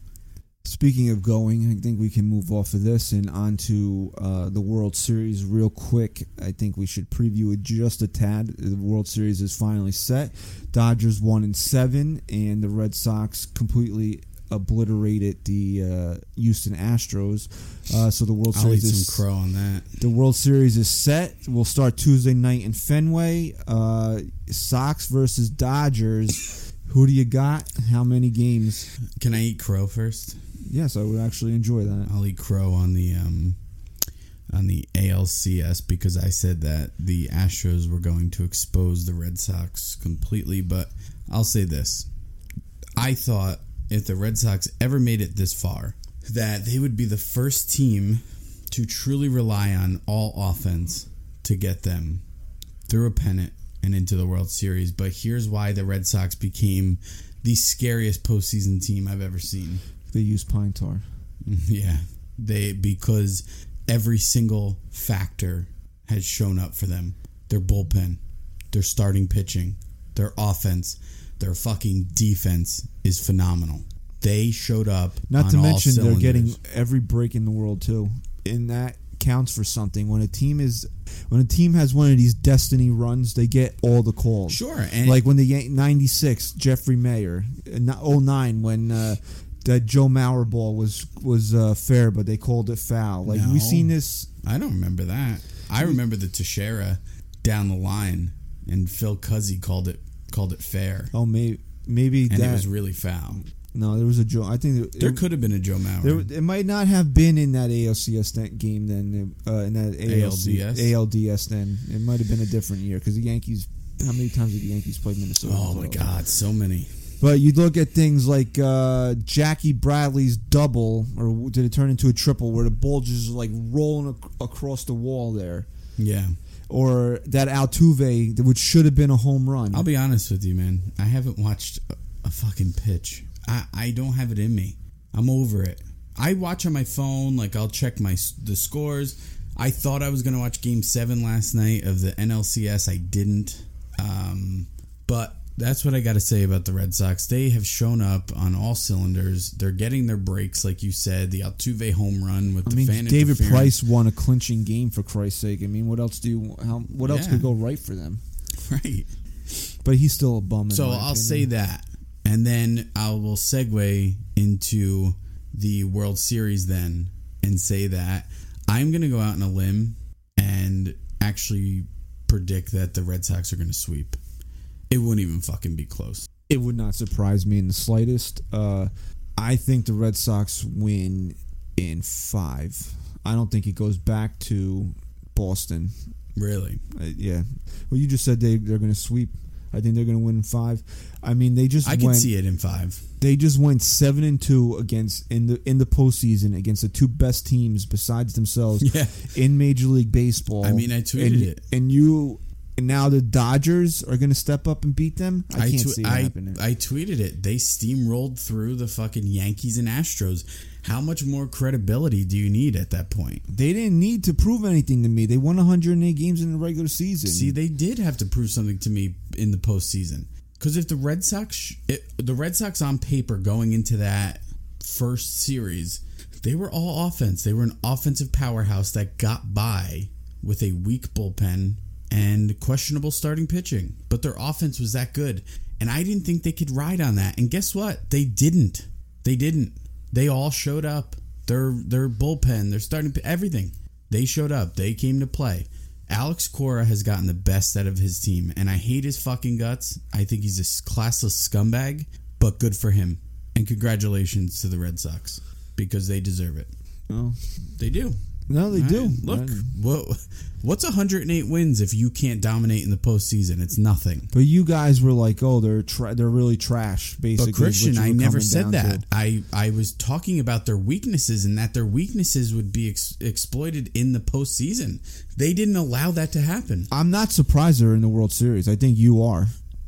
[SPEAKER 2] Speaking of going, I think we can move off of this and onto uh, the World Series real quick. I think we should preview it just a tad. The World Series is finally set. Dodgers one and seven, and the Red Sox completely obliterated the uh, Houston Astros. Uh, so the World
[SPEAKER 3] I'll
[SPEAKER 2] Series is
[SPEAKER 3] some crow on that.
[SPEAKER 2] the World Series is set. We'll start Tuesday night in Fenway. Uh, Sox versus Dodgers. Who do you got? How many games?
[SPEAKER 3] Can I eat crow first?
[SPEAKER 2] Yes, I would actually enjoy that.
[SPEAKER 3] I'll eat crow on the um on the ALCS because I said that the Astros were going to expose the Red Sox completely, but I'll say this. I thought if the Red Sox ever made it this far, that they would be the first team to truly rely on all offense to get them through a pennant and into the World Series. But here's why the Red Sox became the scariest postseason team I've ever seen.
[SPEAKER 2] They use pine tar.
[SPEAKER 3] Yeah, they because every single factor has shown up for them. Their bullpen, their starting pitching, their offense, their fucking defense is phenomenal. They showed up.
[SPEAKER 2] Not to mention they're getting every break in the world too, and that counts for something. When a team is when a team has one of these destiny runs, they get all the calls.
[SPEAKER 3] sure and
[SPEAKER 2] like when the '96 Jeffrey Maier, uh, 09 when uh, that Joe Mauer ball was was uh, fair, but they called it foul. Like
[SPEAKER 3] No.
[SPEAKER 2] we've seen this.
[SPEAKER 3] I don't remember that. I remember the Teixeira down the line, and Phil Cuzzi called it called it fair,
[SPEAKER 2] Oh, maybe maybe
[SPEAKER 3] and
[SPEAKER 2] that
[SPEAKER 3] it was really foul.
[SPEAKER 2] no, there was a Joe. I think there,
[SPEAKER 3] There could have been a Joe Mauer.
[SPEAKER 2] there, it might not have been in that ALCS game then. Uh, in that ALC,
[SPEAKER 3] ALDS?
[SPEAKER 2] ALDS then it might have been a different year because the Yankees. How many times did the Yankees play Minnesota?
[SPEAKER 3] oh my God, so many.
[SPEAKER 2] But you look at things like uh, Jackie Bradley's double, or did it turn into a triple, where the ball just like rolling ac- across the wall there,
[SPEAKER 3] Yeah.
[SPEAKER 2] Or that Altuve, which should have been a home run.
[SPEAKER 3] I'll be honest with you, man. I haven't watched a, fucking pitch. I, I don't have it in me. I'm over it. I watch on my phone. Like I'll check my the scores. I thought I was gonna watch Game Seven last night of the NLCS. I didn't. Um, but that's what I got to say about the Red Sox. They have shown up on all cylinders. They're getting their breaks, like you said. The Altuve home run with
[SPEAKER 2] I
[SPEAKER 3] the
[SPEAKER 2] mean,
[SPEAKER 3] fan
[SPEAKER 2] David. Price won a clinching game for Christ's sake. I mean, what else do you? How, what else
[SPEAKER 3] Yeah.
[SPEAKER 2] could go right for them?
[SPEAKER 3] right?
[SPEAKER 2] But he's still a bum.
[SPEAKER 3] So I'll
[SPEAKER 2] opinion.
[SPEAKER 3] say that, and then I will segue into the World Series then, and say that I'm going to go out on a limb and actually predict that the Red Sox are going to sweep. It wouldn't even fucking be close.
[SPEAKER 2] it would not surprise me in the slightest. Uh, I think the Red Sox win in five. I don't think it goes back to Boston.
[SPEAKER 3] Really?
[SPEAKER 2] Uh, yeah. Well, you just said they they're going to sweep. I think they're going to win in five. I mean, they just
[SPEAKER 3] I can see it in five.
[SPEAKER 2] They just went seven and two against in the in the postseason against the two best teams besides themselves
[SPEAKER 3] Yeah.
[SPEAKER 2] in Major League Baseball.
[SPEAKER 3] I mean, I tweeted
[SPEAKER 2] and,
[SPEAKER 3] it.
[SPEAKER 2] and you and now the Dodgers are going to step up and beat them. I, can't
[SPEAKER 3] tw-
[SPEAKER 2] see it
[SPEAKER 3] I,
[SPEAKER 2] happening.
[SPEAKER 3] I tweeted it. They steamrolled through the fucking Yankees and Astros. How much more credibility do you need at that point?
[SPEAKER 2] They didn't need to prove anything to me. They won 108 games in the regular season.
[SPEAKER 3] See, they did have to prove something to me in the postseason. Because if the Red Sox, it, the Red Sox on paper going into that first series, they were all offense. They were an offensive powerhouse that got by with a weak bullpen and questionable starting pitching. But their offense was that good, and I didn't think they could ride on that. And guess what? They didn't. They didn't. They all showed up. Their their bullpen, their starting everything. They showed up. They came to play. Alex Cora has gotten the best out of his team, and I hate his fucking guts. I think he's a classless scumbag, but good for him. And congratulations to the Red Sox because they deserve it.
[SPEAKER 2] Oh.
[SPEAKER 3] They do.
[SPEAKER 2] No, they
[SPEAKER 3] All
[SPEAKER 2] do.
[SPEAKER 3] right, Look, what, what's 108 wins if you can't dominate in the postseason? It's nothing.
[SPEAKER 2] But you guys were like, "Oh, they're tra- they're really trash." Basically,
[SPEAKER 3] But Christian, I never said that.
[SPEAKER 2] to.
[SPEAKER 3] I I was talking about their weaknesses and that their weaknesses would be ex- exploited in the postseason. They didn't allow that to happen.
[SPEAKER 2] I'm not surprised they're in the World Series. I think you are.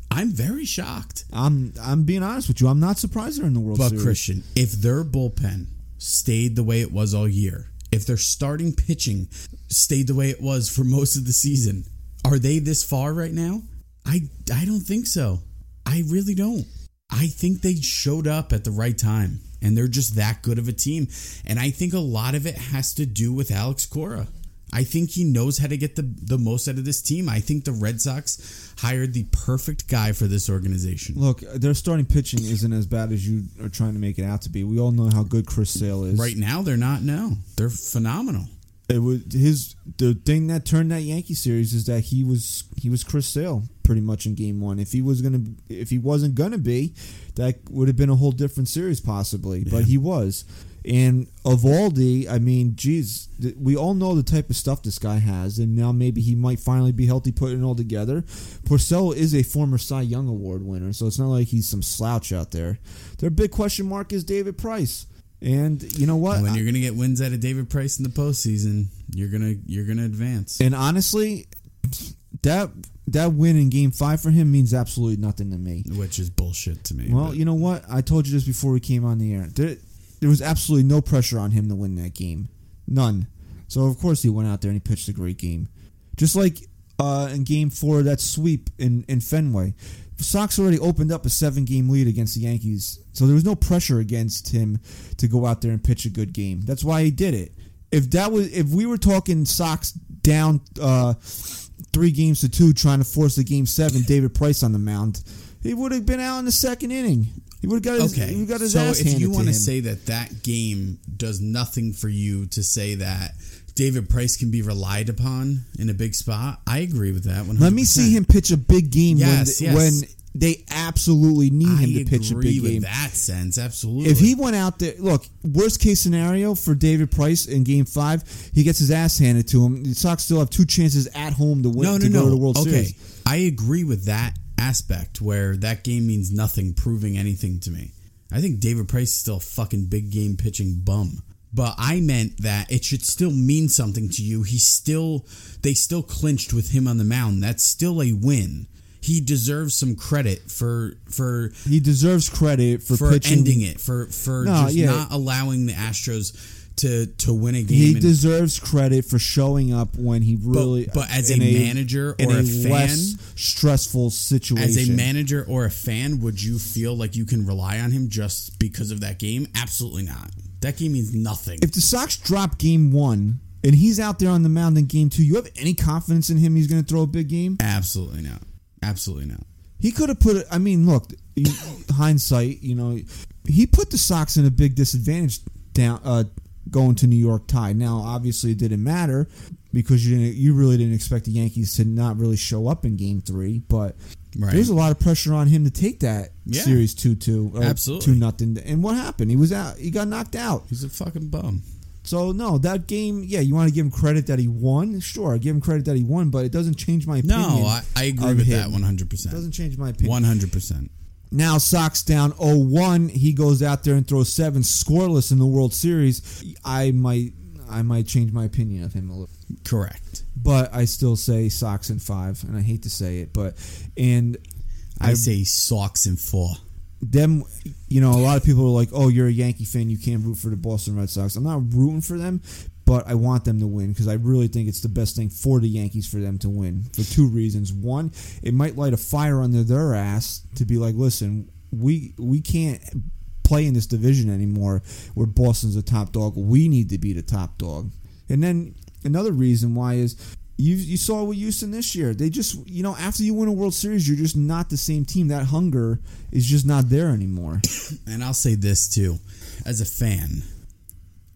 [SPEAKER 3] I'm very shocked.
[SPEAKER 2] I'm I'm being honest with you. I'm not surprised they're in the World
[SPEAKER 3] But
[SPEAKER 2] Series.
[SPEAKER 3] But Christian, if their bullpen stayed the way it was all year, if their starting pitching stayed the way it was for most of the season, are they this far right now? I I don't think so. I really don't. I think they showed up at the right time and they're just that good of a team. And I think a lot of it has to do with Alex Cora. I think he knows how to get the, the most out of this team. I think the Red Sox hired the perfect guy for this organization.
[SPEAKER 2] Look, their starting pitching isn't as bad as you are trying to make it out to be. We all know how good Chris Sale is.
[SPEAKER 3] Right now, they're not. No, they're phenomenal.
[SPEAKER 2] It was his the thing that turned that Yankee series is that he was he was Chris Sale pretty much in game one. If he was gonna if he wasn't gonna be, that would have been a whole different series possibly. But he was. And Eovaldi, I mean, geez, we all know the type of stuff this guy has, and now maybe he might finally be healthy putting it all together. Porcello is a former Cy Young Award winner, so it's not like he's some slouch out there. Their big question mark is David Price. And you know what?
[SPEAKER 3] When you're gonna get wins out of David Price in the postseason, you're gonna you're gonna advance.
[SPEAKER 2] And honestly, that that win in Game Five for him means absolutely nothing to me.
[SPEAKER 3] which is bullshit to me.
[SPEAKER 2] Well,
[SPEAKER 3] but-
[SPEAKER 2] you know what? I told you this before we came on the air. There, there was absolutely no pressure on him to win that game, none. So of course he went out there and he pitched a great game, just like uh, in Game Four that sweep in in Fenway. Sox already opened up a seven game lead against the Yankees, so there was no pressure against him to go out there and pitch a good game. That's why he did it. If that was if we were talking Sox down uh, three games to two, trying to force the game seven, David Price on the mound, he would have been out in the second inning. He would have got his,
[SPEAKER 3] okay.
[SPEAKER 2] he got his
[SPEAKER 3] so
[SPEAKER 2] ass
[SPEAKER 3] if you want to say that that game does nothing for you to say that David Price can be relied upon in a big spot, I agree with that. 100%.
[SPEAKER 2] Let me see him pitch a big game
[SPEAKER 3] Yes,
[SPEAKER 2] when
[SPEAKER 3] yes.
[SPEAKER 2] when they absolutely need
[SPEAKER 3] I
[SPEAKER 2] him to pitch a
[SPEAKER 3] agree
[SPEAKER 2] big
[SPEAKER 3] with
[SPEAKER 2] game.
[SPEAKER 3] that sense. Absolutely.
[SPEAKER 2] If he went out there, look, worst case scenario for David Price in Game Five, he gets his ass handed to him. The Sox still have two chances at home to win
[SPEAKER 3] no, no,
[SPEAKER 2] to
[SPEAKER 3] no.
[SPEAKER 2] go to the World
[SPEAKER 3] okay,
[SPEAKER 2] Series.
[SPEAKER 3] I agree with that aspect where that game means nothing, proving anything to me. I think David Price is still a fucking big game pitching bum. But I meant that it should still mean something to you. He still, they still clinched with him on the mound. That's still a win. He deserves some credit for for
[SPEAKER 2] He deserves credit for,
[SPEAKER 3] for
[SPEAKER 2] pitching.
[SPEAKER 3] ending it for for
[SPEAKER 2] No,
[SPEAKER 3] just
[SPEAKER 2] yeah.
[SPEAKER 3] not allowing the Astros to to win a game.
[SPEAKER 2] He
[SPEAKER 3] and-
[SPEAKER 2] deserves credit for showing up when he really.
[SPEAKER 3] but as
[SPEAKER 2] in
[SPEAKER 3] a manager
[SPEAKER 2] in
[SPEAKER 3] or
[SPEAKER 2] a
[SPEAKER 3] a fan-
[SPEAKER 2] less stressful situation.
[SPEAKER 3] as a manager or a fan, would you feel like you can rely on him just because of that game? Absolutely not. That game means nothing.
[SPEAKER 2] if the Sox drop game one and he's out there on the mound in game two, you have any confidence in him? He's going to throw a big game.
[SPEAKER 3] Absolutely not. Absolutely not.
[SPEAKER 2] He could have put it. I mean, look, hindsight, you know, he put the Sox in a big disadvantage down uh, going to New York tied. Now, obviously, it didn't matter because you didn't. You really didn't expect the Yankees to not really show up in Game Three, but.
[SPEAKER 3] Right.
[SPEAKER 2] There's a lot of pressure on him to take that
[SPEAKER 3] Yeah.
[SPEAKER 2] series two two uh,
[SPEAKER 3] Absolutely.
[SPEAKER 2] two nothing. And what happened? He was out. He got knocked out.
[SPEAKER 3] He's a fucking bum.
[SPEAKER 2] So no, that game, yeah, you want to give him credit that he won. Sure, I give him credit that he won, but it doesn't change my opinion.
[SPEAKER 3] No, I, I agree with
[SPEAKER 2] him.
[SPEAKER 3] that one hundred percent.
[SPEAKER 2] doesn't change my opinion.
[SPEAKER 3] One hundred percent.
[SPEAKER 2] Now Sox down 0-1. He goes out there and throws seven scoreless in the World Series. I might, I might change my opinion of him a little,
[SPEAKER 3] Correct.
[SPEAKER 2] but I still say Sox in five, and I hate to say it, but and
[SPEAKER 3] I, say socks and four.
[SPEAKER 2] them, you know, a lot of people are like, "Oh, you're a Yankee fan, you can't root for the Boston Red Sox." I'm not rooting for them, but I want them to win because I really think it's the best thing for the Yankees for them to win for two reasons. One, it might light a fire under their ass to be like, "Listen, we we can't." Play in this division anymore where Boston's the top dog. We need to be the top dog. And then another reason why is you you saw with Houston this year. They just you know after you win a World Series, you're just not the same team. That hunger is just not there anymore.
[SPEAKER 3] And I'll say this too, as a fan,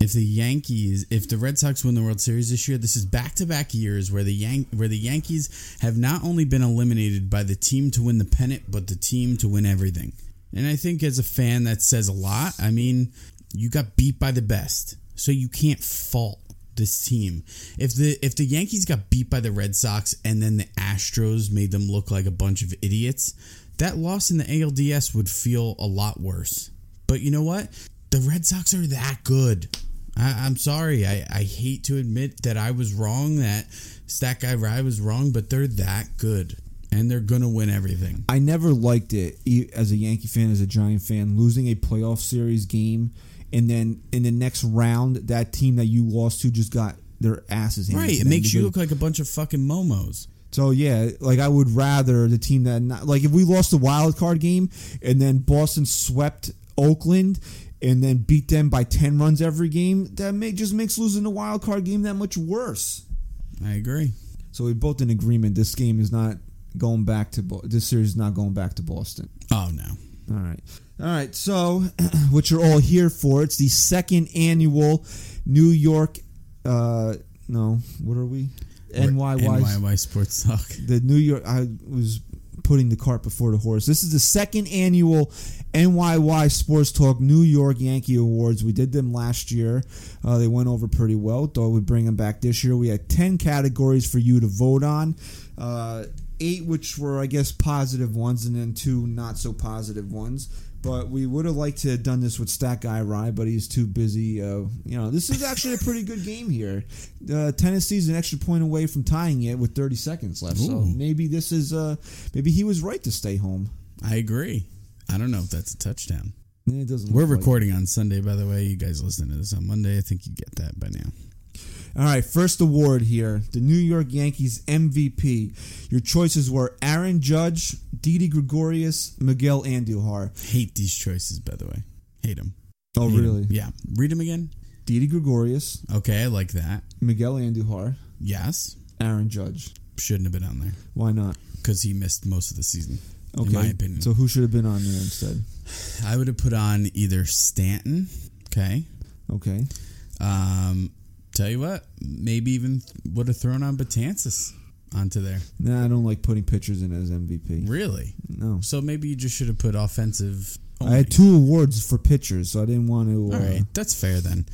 [SPEAKER 3] if the Yankees, if the Red Sox win the World Series this year, this is back-to-back years where the Yan- where the Yankees have not only been eliminated by the team to win the pennant, but the team to win everything. And I think as a fan, that says a lot. I mean, you got beat by the best, so you can't fault this team. If the if the Yankees got beat by the Red Sox and then the Astros made them look like a bunch of idiots, that loss in the ALDS would feel a lot worse. But you know what? The Red Sox are that good. I, I'm sorry. I, I hate to admit that I was wrong, that Stat Guy Rye was wrong, but they're that good. And they're going to win everything.
[SPEAKER 2] I never liked it as a Yankee fan, as a Giant fan, losing a playoff series game, and then in the next round, that team that you lost to just got their asses handed.
[SPEAKER 3] Right. It makes you look like a bunch of fucking momos.
[SPEAKER 2] So yeah, like I would rather the team that not, like if we lost the wild card game and then Boston swept Oakland and then beat them by ten runs every game, that may, just makes losing the wild card game that much worse.
[SPEAKER 3] I agree.
[SPEAKER 2] So we're both in agreement. This game is not going back to Bo- this series is not going back to Boston.
[SPEAKER 3] Oh, no.
[SPEAKER 2] All right. All right. So, what you're all here for, it's the second annual New York, uh, no, what are we? NYY.
[SPEAKER 3] NYY Sports Talk.
[SPEAKER 2] The New York, I was putting the cart before the horse. This is the second annual NYY Sports Talk New York Yankee Awards. We did them last year. Uh, they went over pretty well. Thought we'd bring them back this year. We had 10 categories for you to vote on. Uh, eight which were, I guess, positive ones, and then two not so positive ones. But we would have liked to have done this with Stat Guy Rye, but he's too busy. Uh, you know, this is actually a pretty good game here. Uh, Tennessee's an extra point away from tying it with 30 seconds left. So maybe this is, uh, maybe he was right to stay home.
[SPEAKER 3] I agree. I don't know if that's a touchdown.
[SPEAKER 2] It doesn't.
[SPEAKER 3] We're
[SPEAKER 2] look like
[SPEAKER 3] recording on Sunday, by the way. You guys listening to this on Monday. I think you get that by now.
[SPEAKER 2] All right, first award here the New York Yankees MVP. Your choices were Aaron Judge, Didi Gregorius, Miguel Andujar.
[SPEAKER 3] Hate these choices, by the way. Hate them.
[SPEAKER 2] Oh, really?
[SPEAKER 3] Yeah. Read them again.
[SPEAKER 2] Didi Gregorius,
[SPEAKER 3] Okay, I like that.
[SPEAKER 2] Miguel Andujar,
[SPEAKER 3] Yes.
[SPEAKER 2] Aaron Judge.
[SPEAKER 3] Shouldn't have been on there
[SPEAKER 2] Why not?
[SPEAKER 3] because he missed most of the season.
[SPEAKER 2] Okay.
[SPEAKER 3] In my opinion.
[SPEAKER 2] So who should have been on there instead?
[SPEAKER 3] I would have put on either Stanton. Okay.
[SPEAKER 2] Okay.
[SPEAKER 3] Um, tell you what, maybe even would have thrown on Betances onto there.
[SPEAKER 2] Nah, I don't like putting pitchers in as MVP.
[SPEAKER 3] Really?
[SPEAKER 2] No.
[SPEAKER 3] So maybe you just should have put offensive.
[SPEAKER 2] I had two awards for pitchers, so I didn't want to. Uh,
[SPEAKER 3] All right, that's fair then.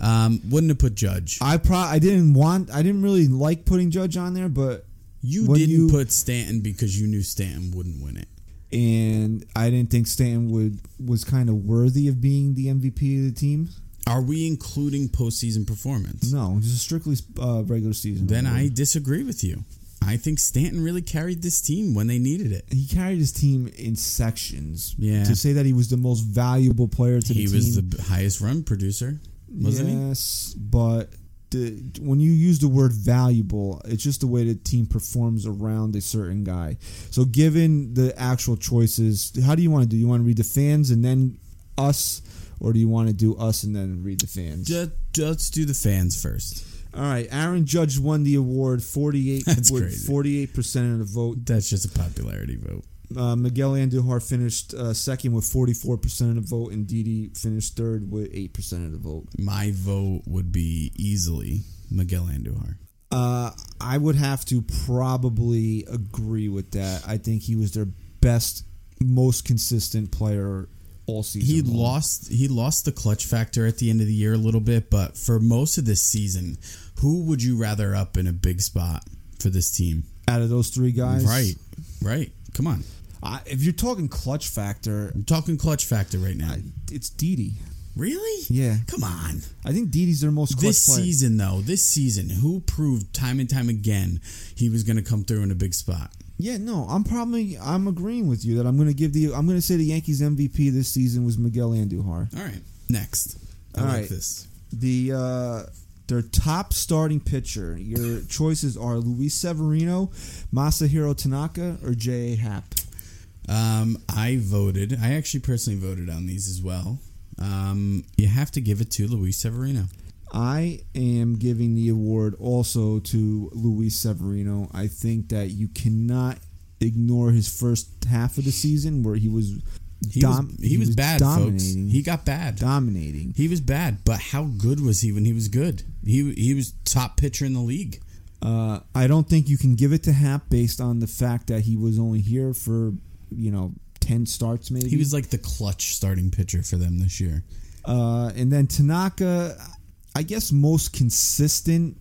[SPEAKER 3] Um, wouldn't have put Judge.
[SPEAKER 2] I pro I didn't want I didn't really like putting Judge on there, but
[SPEAKER 3] You didn't
[SPEAKER 2] you-
[SPEAKER 3] put Stanton because you knew Stanton wouldn't win it.
[SPEAKER 2] and I didn't think Stanton would was kind of worthy of being the MVP of the team.
[SPEAKER 3] Are we including postseason performance?
[SPEAKER 2] No, just strictly uh, regular season.
[SPEAKER 3] Then I disagree with you. I think Stanton really carried this team when they needed it.
[SPEAKER 2] he carried his team in sections.
[SPEAKER 3] Yeah.
[SPEAKER 2] To say that he was the most valuable player to
[SPEAKER 3] He
[SPEAKER 2] the team.
[SPEAKER 3] He was the highest run producer. wasn't he?
[SPEAKER 2] yes, but the, when you use the word valuable, it's just the way the team performs around a certain guy. So, given the actual choices, how do you want to do? You want to read the fans and then us, or do you want to do us and then read the fans?
[SPEAKER 3] Just, let's do the fans first.
[SPEAKER 2] All right, Aaron Judge won the award, forty-eight.
[SPEAKER 3] That's crazy.
[SPEAKER 2] Forty-eight percent of the vote.
[SPEAKER 3] That's just a popularity vote.
[SPEAKER 2] Uh, Miguel Andujar finished uh, second with forty-four percent of the vote, and Didi finished third with eight percent of the vote.
[SPEAKER 3] My vote would be easily Miguel Andujar.
[SPEAKER 2] Uh, I would have to probably agree with that. I think he was their best, most consistent player all season.
[SPEAKER 3] He
[SPEAKER 2] long.
[SPEAKER 3] lost he lost the clutch factor at the end of the year a little bit, but for most of this season, who would you rather up in a big spot for this team?
[SPEAKER 2] out of those three guys.
[SPEAKER 3] Right. Right. Come on.
[SPEAKER 2] I, if you're talking clutch factor,
[SPEAKER 3] I'm talking clutch factor right now.
[SPEAKER 2] it's Didi.
[SPEAKER 3] really?
[SPEAKER 2] Yeah,
[SPEAKER 3] Come on.
[SPEAKER 2] I think Didi's their most clutch
[SPEAKER 3] This
[SPEAKER 2] player.
[SPEAKER 3] season though, this season, who proved time and time again he was going to come through in a big spot?
[SPEAKER 2] Yeah, no, I'm probably I'm agreeing with you that I'm going to give the I'm going to say the Yankees MVP this season was Miguel Andujar.
[SPEAKER 3] All right. Next. I
[SPEAKER 2] All
[SPEAKER 3] like
[SPEAKER 2] right.
[SPEAKER 3] this.
[SPEAKER 2] The uh, their top starting pitcher. Your choices are Luis Severino, Masahiro Tanaka, or J.A. Happ.
[SPEAKER 3] Um, I voted. I actually personally voted on these as well. Um, you have to give it to Luis Severino.
[SPEAKER 2] I am giving the award also to Luis Severino. I think that you cannot ignore his first half of the season where he was
[SPEAKER 3] He
[SPEAKER 2] dom-
[SPEAKER 3] was he, was, bad, folks. He got bad.
[SPEAKER 2] dominating.
[SPEAKER 3] He was bad, but how good was he when he was good? He he was top pitcher in the league.
[SPEAKER 2] Uh, I don't think you can give it to Happ based on the fact that he was only here for you know ten starts maybe.
[SPEAKER 3] He was like the clutch starting pitcher for them this year.
[SPEAKER 2] uh, and then Tanaka, I guess most consistent.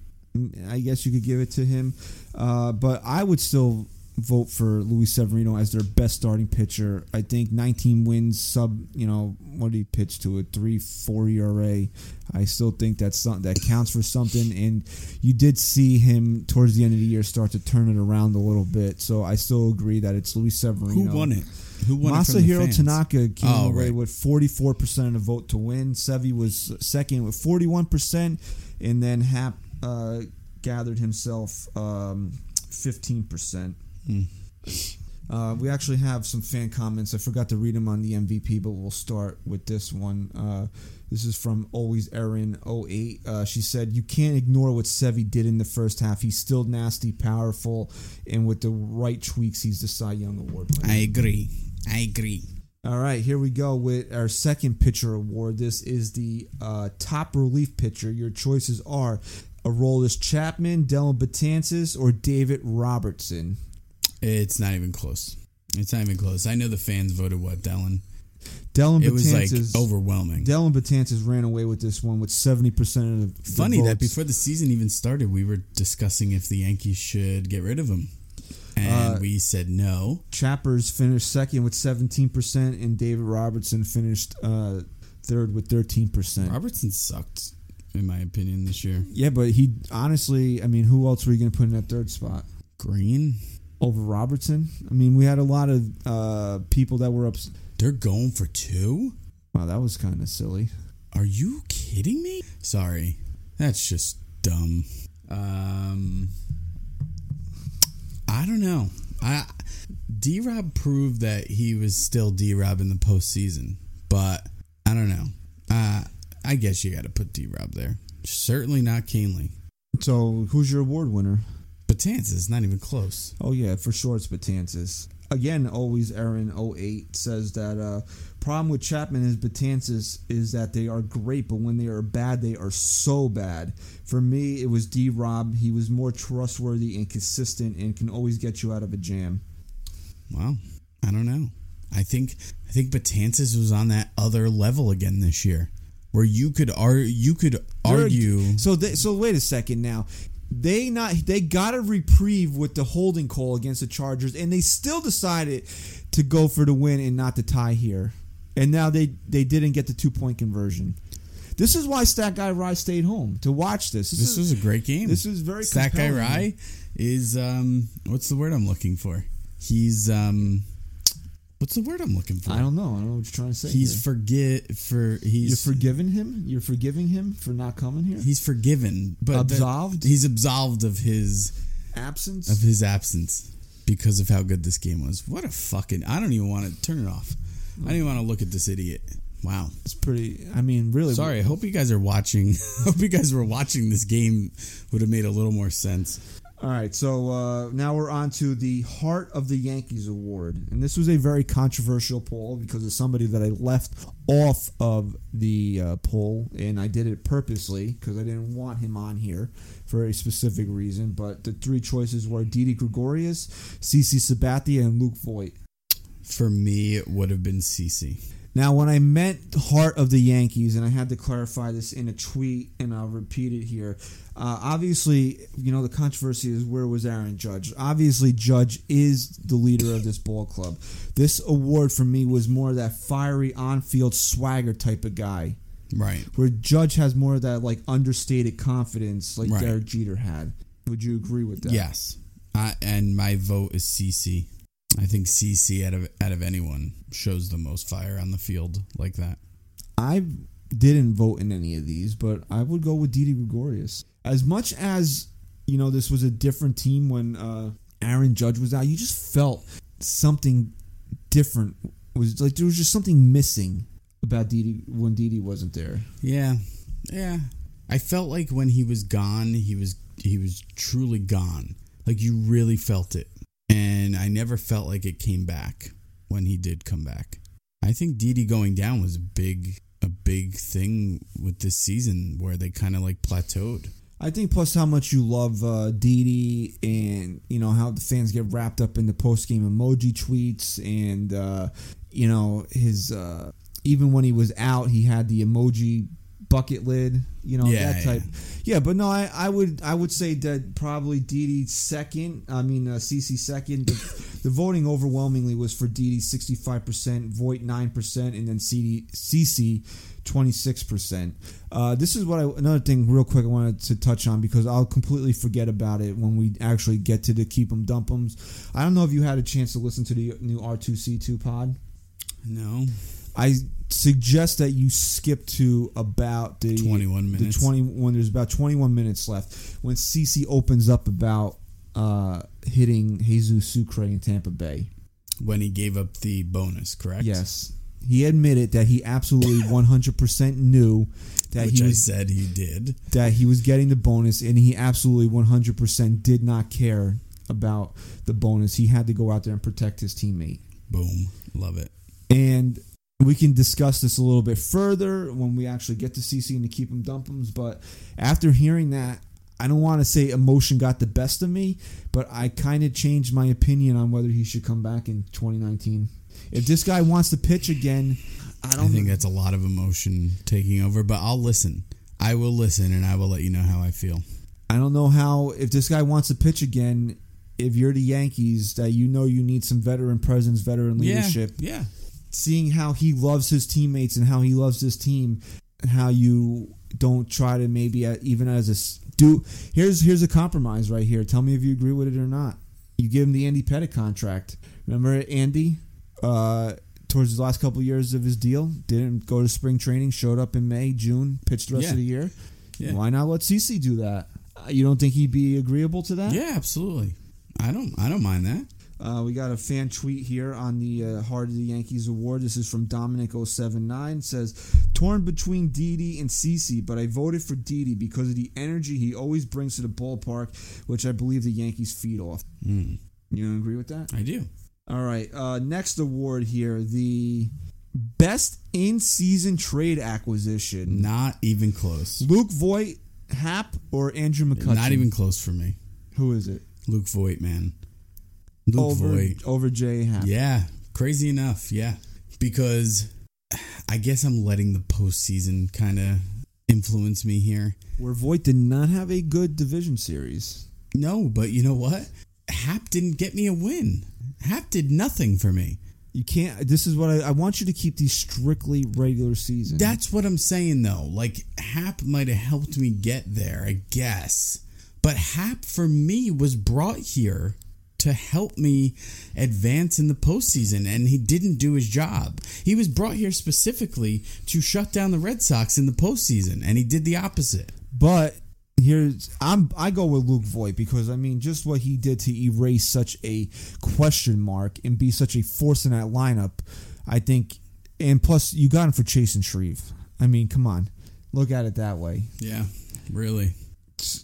[SPEAKER 2] I guess you could give it to him, uh, but I would still vote for Luis Severino as their best starting pitcher. I think 19 wins, sub. You know what did he pitch to a three four ERA. I still think that's something that counts for something. And you did see him towards the end of the year start to turn it around a little bit. So I still agree that it's Luis Severino.
[SPEAKER 3] Who won it? Who won it from the
[SPEAKER 2] Masahiro? Tanaka came
[SPEAKER 3] Oh,
[SPEAKER 2] away
[SPEAKER 3] right.
[SPEAKER 2] with 44% of the vote to win. Sevi was second with 41%, and then Happ uh, gathered himself um, 15%.
[SPEAKER 3] Hmm.
[SPEAKER 2] Uh, we actually have some fan comments. I forgot to read them on the MVP, but we'll start with this one. Uh, this is from Always Erin 08. Uh, she said, You can't ignore what Sevi did in the first half. He's still nasty, powerful, and with the right tweaks, he's the Cy Young Award winner.
[SPEAKER 3] I agree. I agree.
[SPEAKER 2] All right, here we go with our second pitcher award. This is the uh, top relief pitcher. Your choices are Aroldis Chapman, Dellin Betances, or David Robertson.
[SPEAKER 3] It's not even close. It's not even close. I know the fans voted what, Dellen?
[SPEAKER 2] Dylan
[SPEAKER 3] It was like overwhelming.
[SPEAKER 2] Dellin Betances ran away with this one with seventy percent of the, the
[SPEAKER 3] Funny that before the season even started, we were discussing if the Yankees should get rid of him, and
[SPEAKER 2] Uh,
[SPEAKER 3] we said no.
[SPEAKER 2] Chappers finished second with seventeen percent, and David Robertson finished uh, third with thirteen percent.
[SPEAKER 3] Robertson sucked, in my opinion, this year.
[SPEAKER 2] Yeah, but he honestly, I mean, who else were you going to put in that third spot?
[SPEAKER 3] Green,
[SPEAKER 2] over Robertson. I mean, we had a lot of uh, people that were up.
[SPEAKER 3] they're going for two.
[SPEAKER 2] Wow, that was kind of silly.
[SPEAKER 3] Are you kidding me? Sorry, that's just dumb. Um, I don't know. I D Rob proved that he was still D Rob in the postseason, but I don't know. Uh, I guess you got to put D Rob there. Certainly not Kahnle.
[SPEAKER 2] So, who's your award winner?
[SPEAKER 3] Betances not even close.
[SPEAKER 2] Oh yeah, for sure it's Betances. Again, always Aaron 08 says that uh, problem with Chapman is Betances is that they are great, but when they are bad, they are so bad. For me, it was D. Rob. He was more trustworthy and consistent, and can always get you out of a jam.
[SPEAKER 3] Well, I don't know. I think I think Betances was on that other level again this year, where you could ar- you could argue.
[SPEAKER 2] So they, so wait a second now. They not they got a reprieve with the holding call against the Chargers, and they still decided to go for the win and not the tie here. And now they they didn't get the two point conversion. This is why Stat Guy Rye stayed home to watch this. This,
[SPEAKER 3] This
[SPEAKER 2] is,
[SPEAKER 3] was a great game.
[SPEAKER 2] this is very
[SPEAKER 3] That guy. Rye is um what's the word I'm looking for? He's um What's the word I'm looking for?
[SPEAKER 2] I don't know. I don't know what you're trying to say.
[SPEAKER 3] He's
[SPEAKER 2] here.
[SPEAKER 3] forget for he's
[SPEAKER 2] You're forgiving him. You're forgiving him for not coming here.
[SPEAKER 3] he's forgiven, but
[SPEAKER 2] Absolved?
[SPEAKER 3] he's absolved of his
[SPEAKER 2] Absence.
[SPEAKER 3] of his absence because of how good this game was. What a fucking! I don't even want to turn it off. I even want to look at this idiot. Wow.
[SPEAKER 2] it's pretty. I mean, really.
[SPEAKER 3] Sorry. I hope you guys are watching. hope you guys were watching this game. Would have made a little more sense.
[SPEAKER 2] All right, so uh, now we're on to the Heart of the Yankees award, and this was a very controversial poll because of somebody that I left off of the uh, poll, and I did it purposely because I didn't want him on here for a specific reason. But the three choices were Didi Gregorius, CC Sabathia, and Luke Voit.
[SPEAKER 3] For me, it would have been CC.
[SPEAKER 2] Now, when I meant heart of the Yankees, and I had to clarify this in a tweet, and I'll repeat it here. Uh, obviously, you know, the controversy is where was Aaron Judge? Obviously, Judge is the leader of this ball club. This award for me was more of that fiery on field swagger type of guy,
[SPEAKER 3] Right.
[SPEAKER 2] where Judge has more of that like understated confidence like
[SPEAKER 3] Right.
[SPEAKER 2] Derek Jeter had. Would you agree with that?
[SPEAKER 3] Yes. I, and my vote is CC. I think CC out of out of anyone shows the most fire on the field like that.
[SPEAKER 2] I didn't vote in any of these, but I would go with Didi Gregorius. As much as you know, this was a different team when uh, Aaron Judge was out. You just felt something different. It was like there was just something missing about Didi when Didi wasn't there.
[SPEAKER 3] Yeah. Yeah. I felt like when he was gone, he was he was truly gone. Like you really felt it. And I never felt like it came back when he did come back. I think Didi going down was a big a big thing with this season where they kind of like plateaued.
[SPEAKER 2] I think plus how much you love uh, Didi and you know how the fans get wrapped up in the post game emoji tweets and uh, you know his uh, even when he was out he had the emoji bucket lid you know
[SPEAKER 3] Yeah,
[SPEAKER 2] that type yeah. but no I, I would I would say that probably Didi second I mean uh, CC second the, the voting overwhelmingly was for Didi 65% Voit 9% and then CD, CC 26%. Uh, this is what I another thing real quick I wanted to touch on because I'll completely forget about it when we actually get to the keep 'em dump 'ems. I don't know if you had a chance to listen to the new R2C2 pod.
[SPEAKER 3] No.
[SPEAKER 2] I suggest that you skip to about the
[SPEAKER 3] 21 minutes.
[SPEAKER 2] The 20 when there's about 21 minutes left when CC opens up about uh, hitting Jesus Sucre in Tampa Bay.
[SPEAKER 3] When he gave up the bonus, correct?
[SPEAKER 2] Yes. He admitted that he absolutely 100% knew that
[SPEAKER 3] Which
[SPEAKER 2] he
[SPEAKER 3] I said he did.
[SPEAKER 2] that he was getting the bonus and he absolutely 100% did not care about the bonus. He had to go out there and protect his teammate.
[SPEAKER 3] Boom. Love it.
[SPEAKER 2] And we can discuss this a little bit further when we actually get to CC and to keep him dump 'ems. But after hearing that, I don't want to say emotion got the best of me, but I kind of changed my opinion on whether he should come back in 2019. If this guy wants to pitch again, I
[SPEAKER 3] I
[SPEAKER 2] don't
[SPEAKER 3] think that's a lot of emotion taking over, but I'll listen. I will listen and I will let you know how I feel.
[SPEAKER 2] I don't know how if this guy wants to pitch again. If you're the Yankees, that you know you need some veteran presence, veteran leadership.
[SPEAKER 3] Yeah.
[SPEAKER 2] Seeing how he loves his teammates and how he loves his team, and how you don't try to maybe uh, even as a do. Here's here's a compromise right here. Tell me if you agree with it or not. You give him the Andy Pettitte contract. Remember Andy? Uh, towards the last couple of years of his deal, didn't go to spring training, showed up in May, June, pitched the rest
[SPEAKER 3] Yeah.
[SPEAKER 2] of the year.
[SPEAKER 3] Yeah.
[SPEAKER 2] Why not let CC do that? Uh, You don't think he'd be agreeable to that?
[SPEAKER 3] Yeah, absolutely. I don't I don't mind that.
[SPEAKER 2] Uh, we got a fan tweet here on the uh, Heart of the Yankees award. This is from Dominic079. Says, torn between Didi and CC, but I voted for Didi because of the energy he always brings to the ballpark, which I believe the Yankees feed off.
[SPEAKER 3] Mm,
[SPEAKER 2] You agree with that?
[SPEAKER 3] I do.
[SPEAKER 2] All right. Uh, next award here the best in season trade acquisition.
[SPEAKER 3] Not even close.
[SPEAKER 2] Luke Voit, Happ, or Andrew McCutchen?
[SPEAKER 3] Not even close for me.
[SPEAKER 2] Who is it?
[SPEAKER 3] Luke Voit, man. Luke
[SPEAKER 2] over,
[SPEAKER 3] Voit.
[SPEAKER 2] over Jay Happ.
[SPEAKER 3] Yeah, crazy enough. Yeah, because I guess I'm letting the postseason kind of influence me here.
[SPEAKER 2] Where Voit did not have a good division series.
[SPEAKER 3] No, but you know what? Happ didn't get me a win. Happ did nothing for me.
[SPEAKER 2] You can't. This is what I, I want you to keep these strictly regular season.
[SPEAKER 3] That's what I'm saying though. Like Happ might have helped me get there, I guess. But Happ for me was brought here to help me advance in the postseason, and he didn't do his job. He was brought here specifically to shut down the Red Sox in the postseason, and he did the opposite.
[SPEAKER 2] But here's I'm I go with Luke Voit because I mean just what he did to erase such a question mark and be such a force in that lineup, I think and plus you got him for Chasen Shreve. I mean, come on. Look at it that way.
[SPEAKER 3] Yeah, really.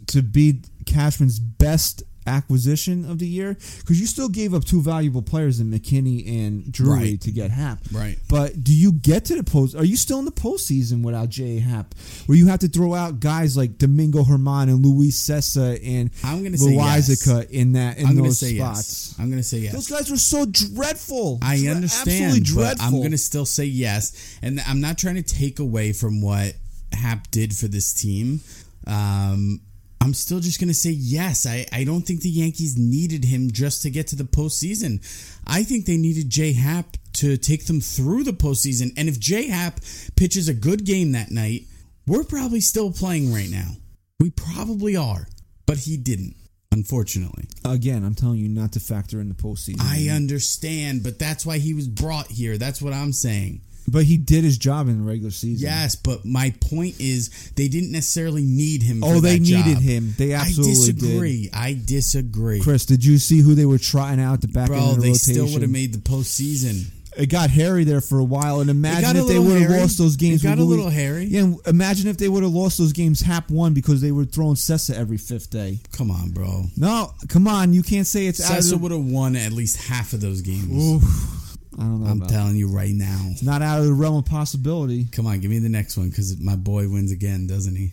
[SPEAKER 2] To be Cashman's best acquisition of the year because you still gave up two valuable players in McKinney and Drury
[SPEAKER 3] Right.
[SPEAKER 2] to get Happ.
[SPEAKER 3] Right.
[SPEAKER 2] But do you get to the post? Are you still in the postseason without J. Happ, where you have to throw out guys like Domingo German and Luis Cessa and
[SPEAKER 3] I'm gonna say
[SPEAKER 2] Loaisiga in that in
[SPEAKER 3] I'm going to say
[SPEAKER 2] spots?
[SPEAKER 3] yes. I'm going to say yes.
[SPEAKER 2] Those guys were so dreadful.
[SPEAKER 3] I
[SPEAKER 2] Dre-
[SPEAKER 3] understand,
[SPEAKER 2] dreadful.
[SPEAKER 3] I'm going to still say yes. And I'm not trying to take away from what Happ did for this team. Um, I'm still just going to say yes. I, I don't think the Yankees needed him just to get to the postseason. I think they needed J Happ to take them through the postseason. And if J Happ pitches a good game that night, we're probably still playing right now. We probably are, but he didn't, unfortunately.
[SPEAKER 2] Again, I'm telling you not to factor in the postseason.
[SPEAKER 3] I understand, but that's why he was brought here. That's what I'm saying.
[SPEAKER 2] But he did his job in the regular season.
[SPEAKER 3] Yes, but my point is they didn't necessarily need him.
[SPEAKER 2] Oh, they needed
[SPEAKER 3] job.
[SPEAKER 2] him. They absolutely
[SPEAKER 3] I
[SPEAKER 2] did.
[SPEAKER 3] disagree. I disagree.
[SPEAKER 2] Chris, did you see who they were trying out at the back
[SPEAKER 3] Bro,
[SPEAKER 2] end of the
[SPEAKER 3] they
[SPEAKER 2] rotation?
[SPEAKER 3] still would have made the postseason.
[SPEAKER 2] it got hairy there for a while, and imagine if they would have lost those games.
[SPEAKER 3] It got a little hairy.
[SPEAKER 2] Yeah, imagine if they would have lost those games. Happ won because they were throwing Cessa every fifth day.
[SPEAKER 3] Come on, bro.
[SPEAKER 2] No, come on, you can't say it's Cessa
[SPEAKER 3] would have won at least half of those games.
[SPEAKER 2] Oof. I don't know.
[SPEAKER 3] I'm telling you right now.
[SPEAKER 2] It's not out of the realm of possibility.
[SPEAKER 3] Come on, give me the next one because my boy wins again, doesn't he?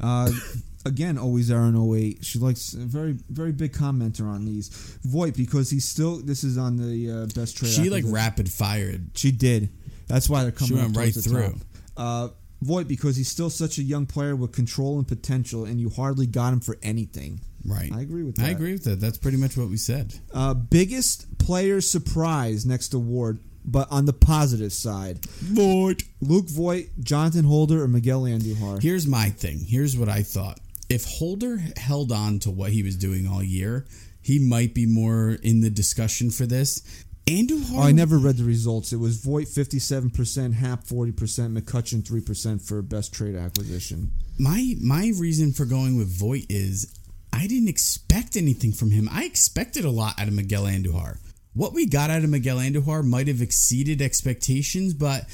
[SPEAKER 2] Uh, again, always Aaron 08. She likes a very, very big commenter on these. Voit because he's still. This is on the uh, best trade.
[SPEAKER 3] She like rapid fired.
[SPEAKER 2] She did. That's why they're coming
[SPEAKER 3] She went right through.
[SPEAKER 2] Uh, because he's still such a young player with control and potential, and you hardly got him for anything.
[SPEAKER 3] Right.
[SPEAKER 2] I agree with that.
[SPEAKER 3] I agree with that. That's pretty much what we said.
[SPEAKER 2] Uh, biggest player surprise next award, but on the positive side,
[SPEAKER 3] Void.
[SPEAKER 2] Luke Voit, Jonathan Holder, or Miguel Andujar.
[SPEAKER 3] Here's my thing. Here's what I thought. If Holder held on to what he was doing all year, he might be more in the discussion for this. Andujar.
[SPEAKER 2] Oh, I never read the results. It was fifty-seven percent, Happ forty percent, McCutchen three percent for best trade acquisition.
[SPEAKER 3] My my reason for going with Voit is I didn't expect anything from him. I expected a lot out of Miguel Andujar. What we got out of Miguel Andujar might have exceeded expectations, but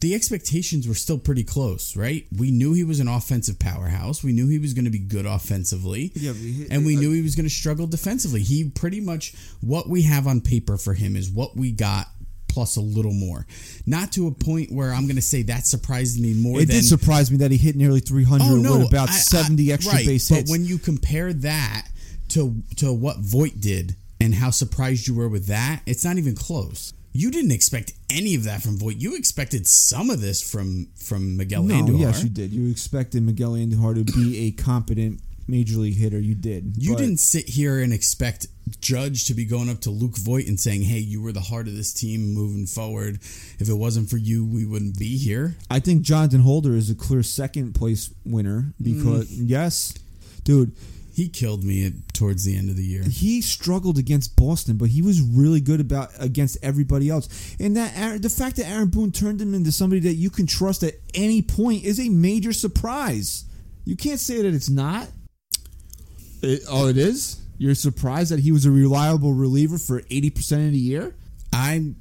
[SPEAKER 3] the expectations were still pretty close, right? We knew he was an offensive powerhouse. We knew he was going to be good offensively.
[SPEAKER 2] Yeah, he-
[SPEAKER 3] and we knew he was going to struggle defensively. He pretty much what we have on paper for him is what we got plus a little more. Not to a point where I'm going to say that surprised me more
[SPEAKER 2] It
[SPEAKER 3] than
[SPEAKER 2] did surprise me that he hit nearly three hundred
[SPEAKER 3] Oh no!
[SPEAKER 2] with about
[SPEAKER 3] I- I-
[SPEAKER 2] seventy extra
[SPEAKER 3] right,
[SPEAKER 2] base
[SPEAKER 3] but when you compare that to to what Voit did and how surprised you were with that, it's not even close. You didn't expect any of that from Voit. You expected some of this from from Miguel
[SPEAKER 2] no,
[SPEAKER 3] Andujar.
[SPEAKER 2] yes, you did. You expected Miguel Andujar to be a competent major league hitter. You did.
[SPEAKER 3] You didn't sit here and expect Judge to be going up to Luke Voit and saying, "Hey, you were the heart of this team moving forward. If it wasn't for you, we wouldn't be here."
[SPEAKER 2] I think Jonathan Holder is a clear second place winner because
[SPEAKER 3] Mm.
[SPEAKER 2] yes, dude,
[SPEAKER 3] He killed me at, towards the end of the year.
[SPEAKER 2] he struggled against Boston, but he was really good about against everybody else. And that Aaron, the fact that Aaron Boone turned him into somebody that you can trust at any point is a major surprise. You can't say that it's not. It, oh, it is. You're surprised that he was a reliable reliever for eighty percent of the year.
[SPEAKER 3] I'm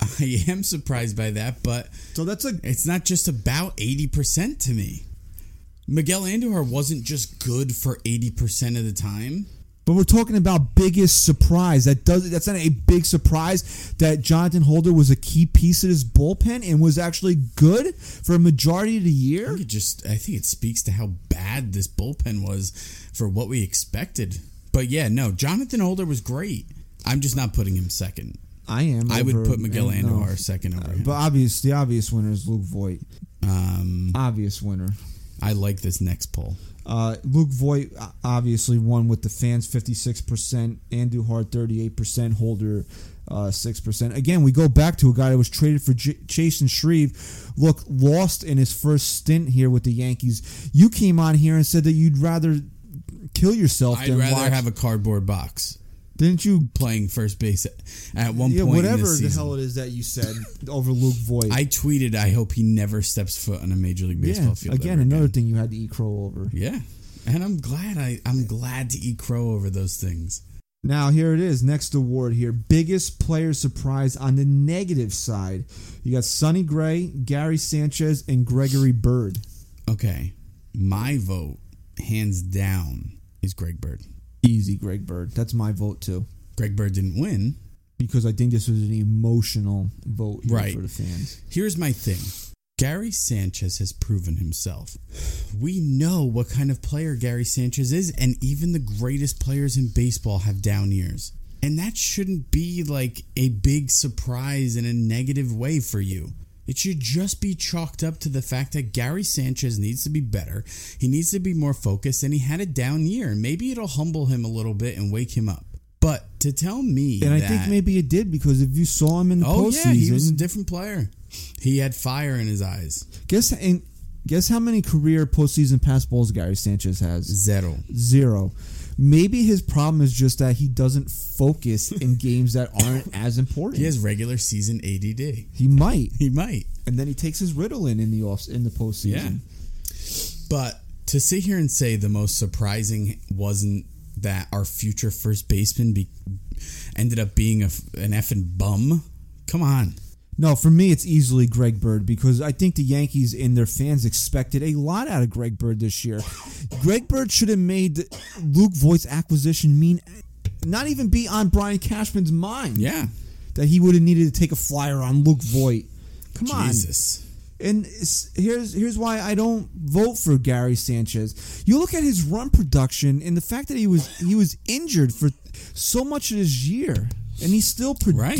[SPEAKER 3] I am surprised by that, but
[SPEAKER 2] So that's a
[SPEAKER 3] It's not just about 80% to me. Miguel Andujar wasn't just good for 80% of the time.
[SPEAKER 2] But we're talking about biggest surprise. That does that's not a big surprise that Jonathan Holder was a key piece of this bullpen and was actually good for a majority of the
[SPEAKER 3] I
[SPEAKER 2] year.
[SPEAKER 3] think it just I think it speaks to how bad this bullpen was for what we expected. But yeah, no, Jonathan Holder was great. I'm just not putting him second.
[SPEAKER 2] I am.
[SPEAKER 3] I would put Miguel
[SPEAKER 2] and no.
[SPEAKER 3] Andujar second over him.
[SPEAKER 2] But obvious, the obvious winner is Luke Voit.
[SPEAKER 3] Um,
[SPEAKER 2] Obvious winner.
[SPEAKER 3] I like this next poll.
[SPEAKER 2] Uh, Luke Voit uh, obviously won with the fans fifty six percent, Andujar thirty eight percent, Holder uh, six percent. Again, we go back to a guy that was traded for J- Chasen Shreve. Look, lost in his first stint here with the Yankees. You came on here and said that you'd rather kill yourself
[SPEAKER 3] I'd rather
[SPEAKER 2] watch.
[SPEAKER 3] have a cardboard box.
[SPEAKER 2] Didn't you?
[SPEAKER 3] playing first base at, one
[SPEAKER 2] Yeah,
[SPEAKER 3] point. in
[SPEAKER 2] whatever the hell it is that you said over Luke Voit.
[SPEAKER 3] I tweeted, I hope he never steps foot on a major league baseball
[SPEAKER 2] yeah,
[SPEAKER 3] field.
[SPEAKER 2] again, another
[SPEAKER 3] again.
[SPEAKER 2] thing you had to eat crow over.
[SPEAKER 3] Yeah, and I'm glad. I I'm glad to eat crow over those things.
[SPEAKER 2] Now here it is. Next award here, biggest player surprise on the negative side. You got Sonny Gray, Gary Sanchez, and Gregory Bird.
[SPEAKER 3] Okay, my vote, hands down, is Greg Bird.
[SPEAKER 2] Easy, Greg Bird. That's my vote too,
[SPEAKER 3] Greg Bird didn't win.
[SPEAKER 2] because I think this was an emotional vote
[SPEAKER 3] Right.
[SPEAKER 2] for the fans.
[SPEAKER 3] Here's my thing. Gary Sanchez has proven himself. We know what kind of player Gary Sanchez is, and even the greatest players in baseball have down years. And that shouldn't be like a big surprise in a negative way for you. It should just be chalked up to the fact that Gary Sanchez needs to be better. He needs to be more focused, and he had a down year. Maybe it'll humble him a little bit and wake him up. But to tell me
[SPEAKER 2] And I
[SPEAKER 3] that,
[SPEAKER 2] think maybe it did because if you saw him in the
[SPEAKER 3] Oh
[SPEAKER 2] postseason,
[SPEAKER 3] yeah, he was a different player. He had fire in his eyes.
[SPEAKER 2] guess and guess how many career postseason pass balls Gary Sanchez has?
[SPEAKER 3] Zero.
[SPEAKER 2] Zero. Maybe his problem is just that he doesn't focus in games that aren't as important.
[SPEAKER 3] He has regular season ADD.
[SPEAKER 2] He might,
[SPEAKER 3] He might.
[SPEAKER 2] and then he takes his Ritalin in the off in the postseason. Yeah.
[SPEAKER 3] But to sit here and say the most surprising wasn't that our future first baseman be, ended up being a, an effing bum. Come on.
[SPEAKER 2] No, for me, it's easily Greg Bird because I think the Yankees and their fans expected a lot out of Greg Bird this year. Greg Bird should have made Luke Voit's acquisition mean not even be on Brian Cashman's mind
[SPEAKER 3] Yeah.
[SPEAKER 2] that he would have needed to take a flyer on Luke Voit. Come on.
[SPEAKER 3] Jesus.
[SPEAKER 2] And here's here's why I don't vote for Gary Sanchez. You look at his run production and the fact that he was he was injured for so much of this year, and he still
[SPEAKER 3] Right.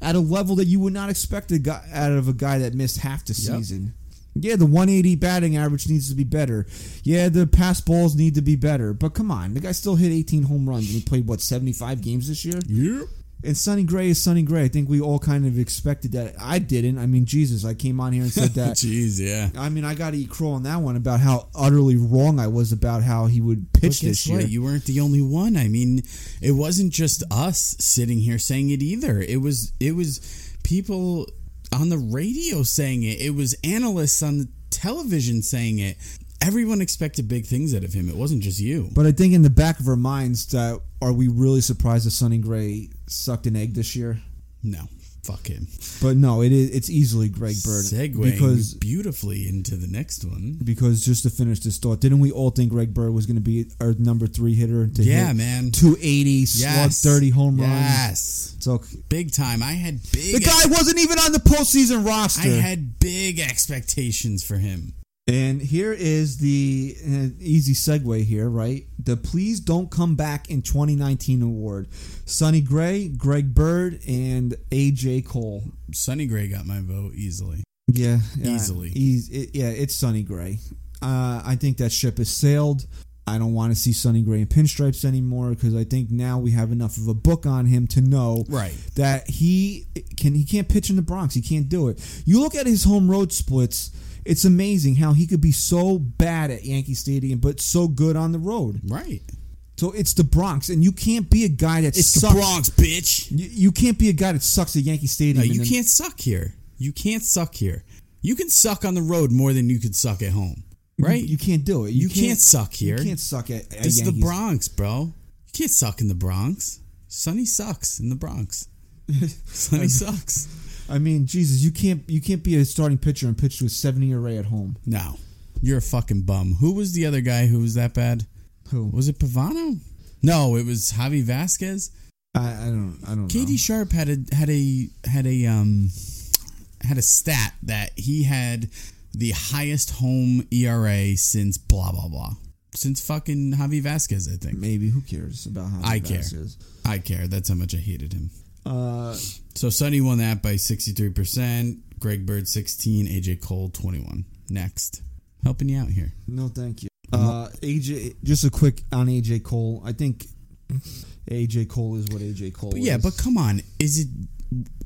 [SPEAKER 2] At a level that you would not expect a guy, out of a guy that missed half the
[SPEAKER 3] Yep.
[SPEAKER 2] season. Yeah, the 180 batting average needs to be better. Yeah, the pass balls need to be better. But come on, the guy still hit 18 home runs and he played what 75 games this year.
[SPEAKER 3] Yep.
[SPEAKER 2] And Sonny Gray is Sonny Gray. I think we all kind of expected that. I didn't. I mean, Jesus, I came on here and said that.
[SPEAKER 3] Jeez, yeah.
[SPEAKER 2] I mean, I got to eat crow on that one about how utterly wrong I was about how he would pitch this year.
[SPEAKER 3] what? You weren't the only one. I mean, it wasn't just us sitting here saying it either. It was it was people on the radio saying it. It was analysts on the television saying it. Everyone expected big things out of him. It wasn't just you.
[SPEAKER 2] but I think in the back of our minds, that are we really surprised that Sonny Gray sucked an egg this year?
[SPEAKER 3] No, fuck him.
[SPEAKER 2] But no, it is. It's easily Greg Bird
[SPEAKER 3] Segueing
[SPEAKER 2] because
[SPEAKER 3] beautifully into the next one.
[SPEAKER 2] because just to finish this thought, didn't we all think Greg Bird was going to be our number three hitter to
[SPEAKER 3] Yeah,
[SPEAKER 2] hit
[SPEAKER 3] man.
[SPEAKER 2] 280 slug 30 home runs?
[SPEAKER 3] Yes.
[SPEAKER 2] So
[SPEAKER 3] Big time. I had big.
[SPEAKER 2] the guy wasn't even on the postseason roster.
[SPEAKER 3] I had big expectations for him.
[SPEAKER 2] And here is the uh, easy segue here, right? The Please Don't Come Back in 2019 award. Sonny Gray, Greg Bird, and AJ Cole.
[SPEAKER 3] Sonny Gray got my vote easily.
[SPEAKER 2] Yeah, yeah
[SPEAKER 3] Easily.
[SPEAKER 2] eas- it- yeah, it's Sonny Gray. Uh, I think that ship has sailed. I don't want to see Sonny Gray in pinstripes anymore because I think now we have enough of a book on him to know
[SPEAKER 3] Right.
[SPEAKER 2] that he can he can't pitch in the Bronx. He can't do it. You look at his home road splits. It's amazing how he could be so bad at Yankee Stadium, but so good on the road.
[SPEAKER 3] Right.
[SPEAKER 2] So it's the Bronx, and you can't be a guy that
[SPEAKER 3] It's
[SPEAKER 2] sucks.
[SPEAKER 3] the Bronx, bitch.
[SPEAKER 2] You, you can't be a guy that sucks at Yankee
[SPEAKER 3] No,
[SPEAKER 2] Stadium.
[SPEAKER 3] you can't suck here. You can't suck here. You can suck on the road more than you could suck at home. Right?
[SPEAKER 2] You can't do it.
[SPEAKER 3] You can't suck here.
[SPEAKER 2] You can't suck at, at
[SPEAKER 3] this is the Bronx, bro. You can't suck in the Bronx. Sonny sucks in the Bronx. Sonny sucks.
[SPEAKER 2] I mean, Jesus, you can't you can't be a starting pitcher and pitch to a seventy array at home.
[SPEAKER 3] No. You're a fucking bum. Who was the other guy who was that bad?
[SPEAKER 2] Who?
[SPEAKER 3] Was it Pavano? No, it was Javi Vazquez.
[SPEAKER 2] I, I don't I don't
[SPEAKER 3] Katie
[SPEAKER 2] know.
[SPEAKER 3] Sharp had a had a had a um had a stat that he had the highest home ERA since blah blah blah. Since fucking Javi Vazquez, I think.
[SPEAKER 2] Maybe who cares about how
[SPEAKER 3] I
[SPEAKER 2] bad
[SPEAKER 3] care. I care. That's how much I hated him.
[SPEAKER 2] Uh,
[SPEAKER 3] So Sonny won that by 63%, Greg Bird 16, AJ Cole 21. Next. Helping you out here.
[SPEAKER 2] no, thank you. Uh, AJ, just a quick on AJ Cole. I think AJ Cole is what AJ Cole.
[SPEAKER 3] But yeah,
[SPEAKER 2] is.
[SPEAKER 3] but come on, is it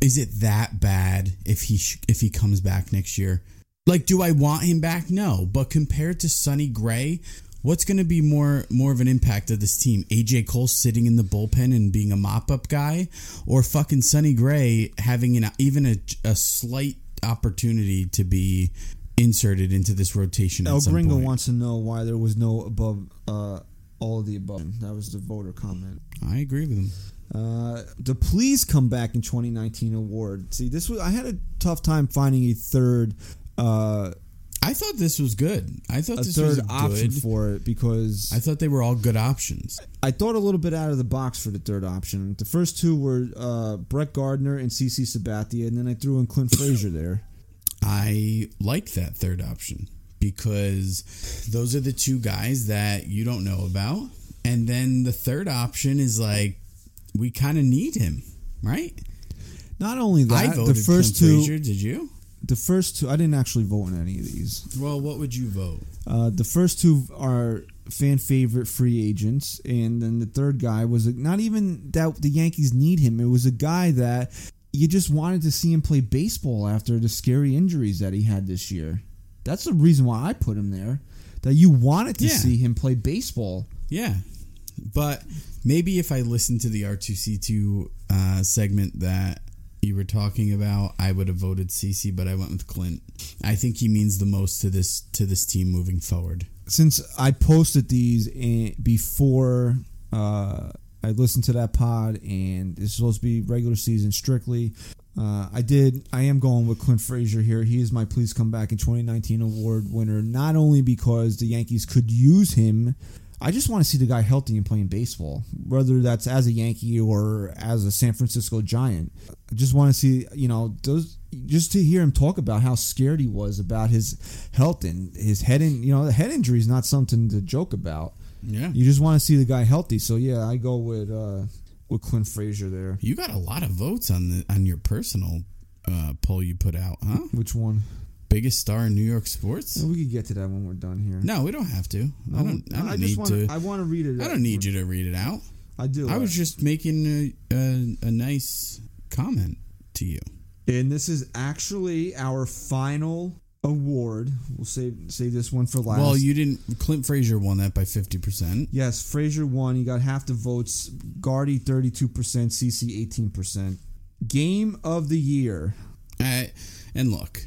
[SPEAKER 3] is it that bad if he sh- if he comes back next year? Like, do I want him back? No, but compared to Sonny Gray, What's going to be more more of an impact of this team? AJ Cole sitting in the bullpen and being a mop up guy, or fucking Sonny Gray having an even a, a slight opportunity to be inserted into this rotation?
[SPEAKER 2] El Gringo wants to know why there was no above uh, all of the above. That was the voter comment.
[SPEAKER 3] I agree with him.
[SPEAKER 2] Uh, the Please Come Back in 2019 award. See, this was I had a tough time finding a third uh,
[SPEAKER 3] I thought this was good. I thought
[SPEAKER 2] a
[SPEAKER 3] this was
[SPEAKER 2] third
[SPEAKER 3] a
[SPEAKER 2] option
[SPEAKER 3] good.
[SPEAKER 2] for it because
[SPEAKER 3] I thought they were all good options.
[SPEAKER 2] I thought a little bit out of the box for the third option. The first two were uh, Brett Gardner and CC Sabathia, and then I threw in Clint Frazier there.
[SPEAKER 3] I like that third option because those are the two guys that you don't know about. And then the third option is like we kind of need him, right?
[SPEAKER 2] Not only that,
[SPEAKER 3] I voted
[SPEAKER 2] the first
[SPEAKER 3] Clint
[SPEAKER 2] two,
[SPEAKER 3] Frazier. Did you?
[SPEAKER 2] The first two, I didn't actually vote in any of these.
[SPEAKER 3] Well, what would you vote?
[SPEAKER 2] Uh, the first two are fan favorite free agents, and then the third guy was a, not even that the Yankees need him. It was a guy that you just wanted to see him play baseball after the scary injuries that he had this year. That's the reason why I put him there. That you wanted to
[SPEAKER 3] Yeah.
[SPEAKER 2] see him play baseball.
[SPEAKER 3] Yeah, but maybe if I listened to the R two C two uh, segment that you were talking about, I would have voted CC, but I went with Clint. I think he means the most to this to this team moving forward.
[SPEAKER 2] Since I posted these in, before uh, I listened to that pod, and it's supposed to be regular season strictly. Uh, I did. I am going with Clint Frazier here. He is my Please Come Back in 2019 award winner. Not only because the Yankees could use him, I just want to see the guy healthy and playing baseball, whether that's as a Yankee or as a San Francisco Giant. I just want to see, you know, those just to hear him talk about how scared he was about his health and his head. In, you know, the head injury is not something to joke about.
[SPEAKER 3] Yeah,
[SPEAKER 2] You just want to see the guy healthy. So yeah, I go with uh, with Clint Frazier there.
[SPEAKER 3] you got a lot of votes on the on your personal uh, poll you put out, huh?
[SPEAKER 2] Which one?
[SPEAKER 3] Biggest star in New York sports?
[SPEAKER 2] We could get to that when we're done here.
[SPEAKER 3] No, we don't have to. I don't. I don't
[SPEAKER 2] just
[SPEAKER 3] need
[SPEAKER 2] want
[SPEAKER 3] to.
[SPEAKER 2] I want to read it.
[SPEAKER 3] I don't need you to read it out.
[SPEAKER 2] I do.
[SPEAKER 3] I was just making a, a, a nice comment to you.
[SPEAKER 2] And this is actually our final award. We'll save save this one for last.
[SPEAKER 3] Well, you didn't. Clint Frazier won that by fifty percent.
[SPEAKER 2] yes, Frazier won. He got half the votes. Gardy thirty two percent. CC eighteen percent. Game of the year.
[SPEAKER 3] Uh, and look,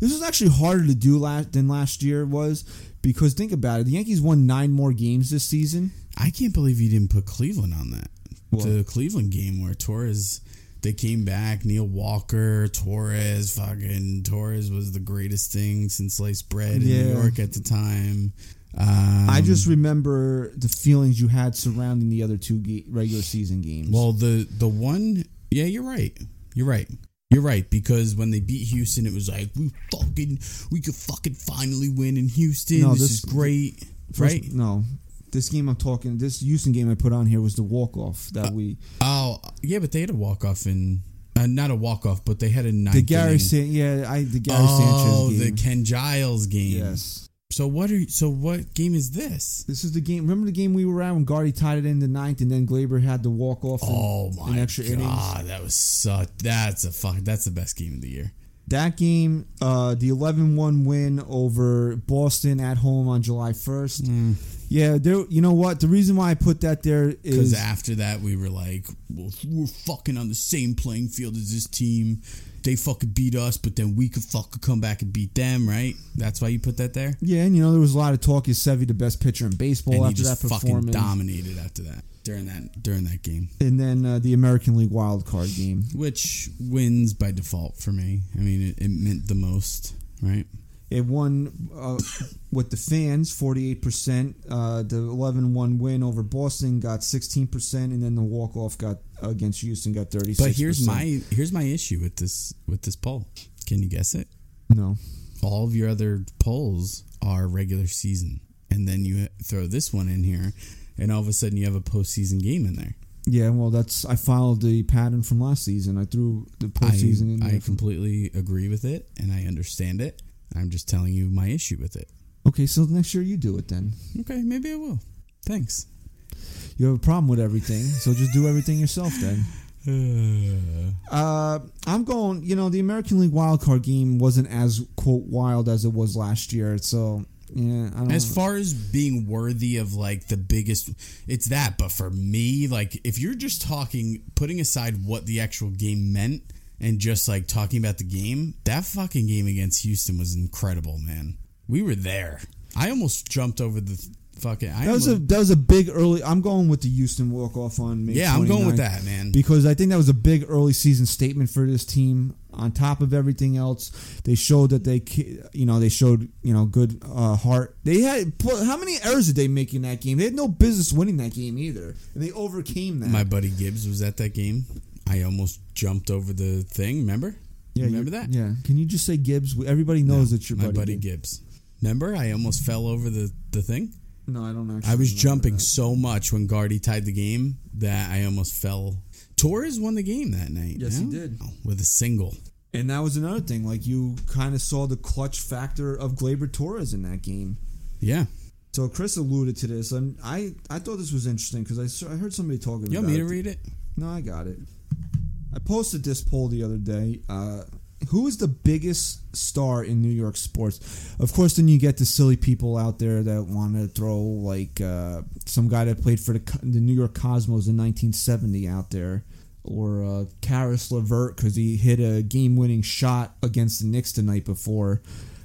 [SPEAKER 2] This was actually harder to do last than last year was because think about it. The Yankees won nine more games this season.
[SPEAKER 3] I can't believe you didn't put Cleveland on that.
[SPEAKER 2] What?
[SPEAKER 3] The Cleveland game where Torres they came back, Neil Walker, Torres, fucking Torres was the greatest thing since sliced bread in
[SPEAKER 2] Yeah.
[SPEAKER 3] New York at the time. Um,
[SPEAKER 2] I just remember the feelings you had surrounding the other two regular season games.
[SPEAKER 3] well the the one yeah you're right you're right you're right because when they beat Houston it was like we fucking we could fucking finally win in Houston
[SPEAKER 2] No,
[SPEAKER 3] this,
[SPEAKER 2] this-
[SPEAKER 3] is great
[SPEAKER 2] First-
[SPEAKER 3] right
[SPEAKER 2] No, this game I'm talking. This Houston game I put on here was the walk off that we
[SPEAKER 3] oh yeah but they had a walk off in uh, not a walk off but they had a ninth
[SPEAKER 2] the Gary. San- yeah I the Gary
[SPEAKER 3] oh
[SPEAKER 2] Sanchez
[SPEAKER 3] the. Ken Giles game
[SPEAKER 2] yes,
[SPEAKER 3] so what are so what game is this
[SPEAKER 2] this is the game. Remember the game we were at when Gardy tied it in the ninth, and then Gleyber had to walk off.
[SPEAKER 3] oh
[SPEAKER 2] in,
[SPEAKER 3] my
[SPEAKER 2] extra
[SPEAKER 3] god
[SPEAKER 2] innings.
[SPEAKER 3] that was such that's a fuck that's the best game of the year
[SPEAKER 2] That game, uh, the 11-1 win over Boston at home on July 1st.
[SPEAKER 3] Mm.
[SPEAKER 2] Yeah, there. You know what? The reason why I put that there is Because
[SPEAKER 3] after that, we were like, well, we're fucking on the same playing field as this team. They fucking beat us, but then we could fucking come back and beat them, right? That's why you put that there.
[SPEAKER 2] yeah, and you know there was a lot of talk. Is Sevy the best pitcher in baseball
[SPEAKER 3] and he
[SPEAKER 2] after
[SPEAKER 3] just
[SPEAKER 2] that
[SPEAKER 3] fucking
[SPEAKER 2] performance?
[SPEAKER 3] dominated after that during that during that game,
[SPEAKER 2] And then uh, the American League wild card game.
[SPEAKER 3] which wins by default for me. I mean, it, it meant the most, right?
[SPEAKER 2] It won uh, with the fans, 48%. Uh, the 11 1 win over Boston got 16%, and then the walk off got against Houston got 36%.
[SPEAKER 3] But here's my here's my issue with this with this poll. Can you guess it?
[SPEAKER 2] No.
[SPEAKER 3] All of your other polls are regular season, and then you throw this one in here, and all of a sudden you have a postseason game in there.
[SPEAKER 2] Yeah, well, that's I followed the pattern from last season. I threw the postseason in
[SPEAKER 3] I,
[SPEAKER 2] there.
[SPEAKER 3] I completely agree with it, and I understand it. I'm just telling you my issue with it.
[SPEAKER 2] okay, so next year you do it then.
[SPEAKER 3] Okay, maybe I will. Thanks.
[SPEAKER 2] You have a problem with everything, so just do everything yourself then. Uh, I'm going. You know, the American League wild card game wasn't as quote wild as it was last year, so Yeah, I don't.
[SPEAKER 3] As far as being worthy of like the biggest, it's that. But for me, like if you're just talking, putting aside what the actual game meant and just like talking about the game, that fucking game against Houston was incredible, man. We were there. I almost jumped over the fucking. I
[SPEAKER 2] that was a that was a big early. I'm going with the Houston walk off on May.
[SPEAKER 3] yeah, I'm going with that, man.
[SPEAKER 2] because I think that was a big early season statement for this team. On top of everything else, they showed that they, you know, they showed you know good uh, heart. They had how many errors did they make in that game? They had no business winning that game either, and they overcame that.
[SPEAKER 3] My buddy Gibbs was at that game. I almost jumped over the thing. Remember?
[SPEAKER 2] yeah,
[SPEAKER 3] remember that?
[SPEAKER 2] Yeah. Can you just say Gibbs? Everybody knows that your
[SPEAKER 3] my
[SPEAKER 2] buddy.
[SPEAKER 3] buddy
[SPEAKER 2] Gibbs.
[SPEAKER 3] Gibbs. Remember? I almost fell over the the thing.
[SPEAKER 2] No, I don't know.
[SPEAKER 3] I was jumping so much when Gardy tied the game that I almost fell. Torres won the game that night.
[SPEAKER 2] Yes, he
[SPEAKER 3] no?
[SPEAKER 2] did.
[SPEAKER 3] Oh, with a single.
[SPEAKER 2] And that was another thing. Like you kind of saw the clutch factor of Gleyber Torres in that game.
[SPEAKER 3] Yeah.
[SPEAKER 2] So Chris alluded to this, and I I thought this was interesting because I, I heard somebody talking
[SPEAKER 3] You
[SPEAKER 2] about
[SPEAKER 3] want me
[SPEAKER 2] it.
[SPEAKER 3] to read it?
[SPEAKER 2] No, I got it. I posted this poll the other day. Uh, who is the biggest star in New York sports? Of course, then you get the silly people out there that want to throw like uh, some guy that played for the the New York Cosmos in 1970 out there, or uh, Caris LeVert because he hit a game-winning shot against the Knicks the night before.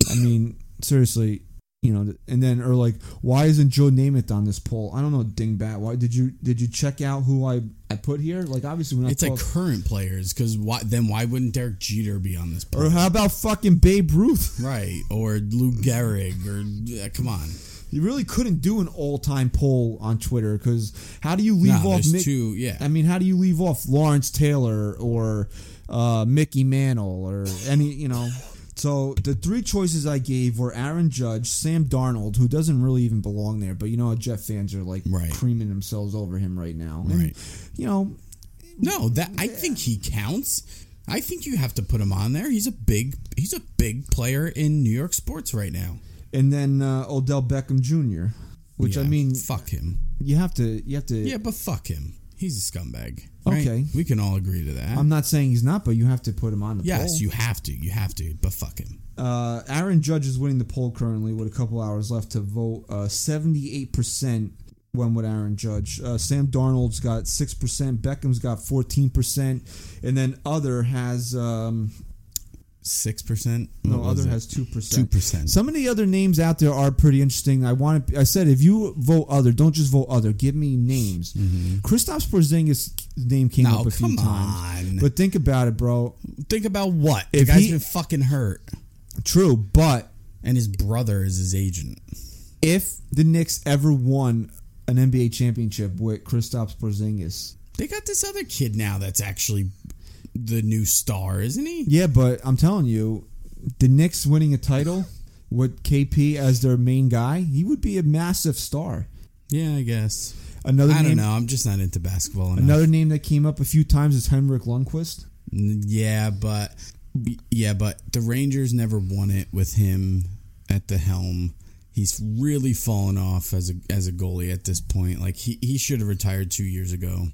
[SPEAKER 2] I mean, seriously, you know, and then or like, why isn't Joe Namath on this poll? I don't know, dingbat. Why did you did you check out who I I put here? Like, obviously, when I
[SPEAKER 3] It's like
[SPEAKER 2] talk-
[SPEAKER 3] current players because why? Then why wouldn't Derek Jeter be on this?
[SPEAKER 2] or how about fucking Babe Ruth?
[SPEAKER 3] right? Or Lou Gehrig? Or yeah, come on.
[SPEAKER 2] You really couldn't do an all time poll on Twitter because how do you leave
[SPEAKER 3] No,
[SPEAKER 2] off? Mick-
[SPEAKER 3] two. Yeah.
[SPEAKER 2] I mean, how do you leave off Lawrence Taylor or uh, Mickey Mantle or any, you know? So the three choices I gave were Aaron Judge, Sam Darnold, who doesn't really even belong there, but you know how Jets fans are like
[SPEAKER 3] Right.
[SPEAKER 2] creaming themselves over him right now. And,
[SPEAKER 3] Right.
[SPEAKER 2] You know,
[SPEAKER 3] No, that I think he counts. I think you have to put him on there. He's a big he's a big player in New York sports right now.
[SPEAKER 2] and then uh, Odell Beckham Jr., which I mean,
[SPEAKER 3] fuck him.
[SPEAKER 2] you have to, you have to.
[SPEAKER 3] Yeah, but fuck him. He's a scumbag. Right?
[SPEAKER 2] Okay.
[SPEAKER 3] we can all agree to that.
[SPEAKER 2] I'm not saying he's not, but you have to put him on the
[SPEAKER 3] yes,
[SPEAKER 2] poll.
[SPEAKER 3] you have to. You have to. But fuck him.
[SPEAKER 2] Uh, Aaron Judge is winning the poll currently with a couple hours left to vote. Uh, Seventy-eight percent went with Aaron Judge. Uh, Sam Darnold's got six percent. Beckham's got fourteen percent, and then other has um,
[SPEAKER 3] Six percent.
[SPEAKER 2] no other has two percent.
[SPEAKER 3] 2%.
[SPEAKER 2] Some of the other names out there are pretty interesting. I want to. I said if you vote other, don't just vote other. Give me names. Mm-hmm. Kristaps Porzingis' name came.
[SPEAKER 3] No,
[SPEAKER 2] up a few
[SPEAKER 3] come
[SPEAKER 2] times,
[SPEAKER 3] on.
[SPEAKER 2] but think about it, bro.
[SPEAKER 3] Think about what the
[SPEAKER 2] If
[SPEAKER 3] guy's
[SPEAKER 2] he-
[SPEAKER 3] been fucking hurt,
[SPEAKER 2] True, but
[SPEAKER 3] and his brother is his agent.
[SPEAKER 2] if the Knicks ever won an NBA championship with Kristaps Porzingis,
[SPEAKER 3] They got this other kid now that's actually the new star, isn't he?
[SPEAKER 2] yeah, but I'm telling you, the Knicks winning a title with KP as their main guy, he would be a massive star.
[SPEAKER 3] Yeah, I guess.
[SPEAKER 2] Another
[SPEAKER 3] I
[SPEAKER 2] name,
[SPEAKER 3] don't know. I'm just not into basketball enough.
[SPEAKER 2] another name that came up a few times is Henrik Lundqvist.
[SPEAKER 3] Yeah, but yeah, but the Rangers never won it with him at the helm. He's really fallen off as a as a goalie at this point. Like he, he should have retired two years ago.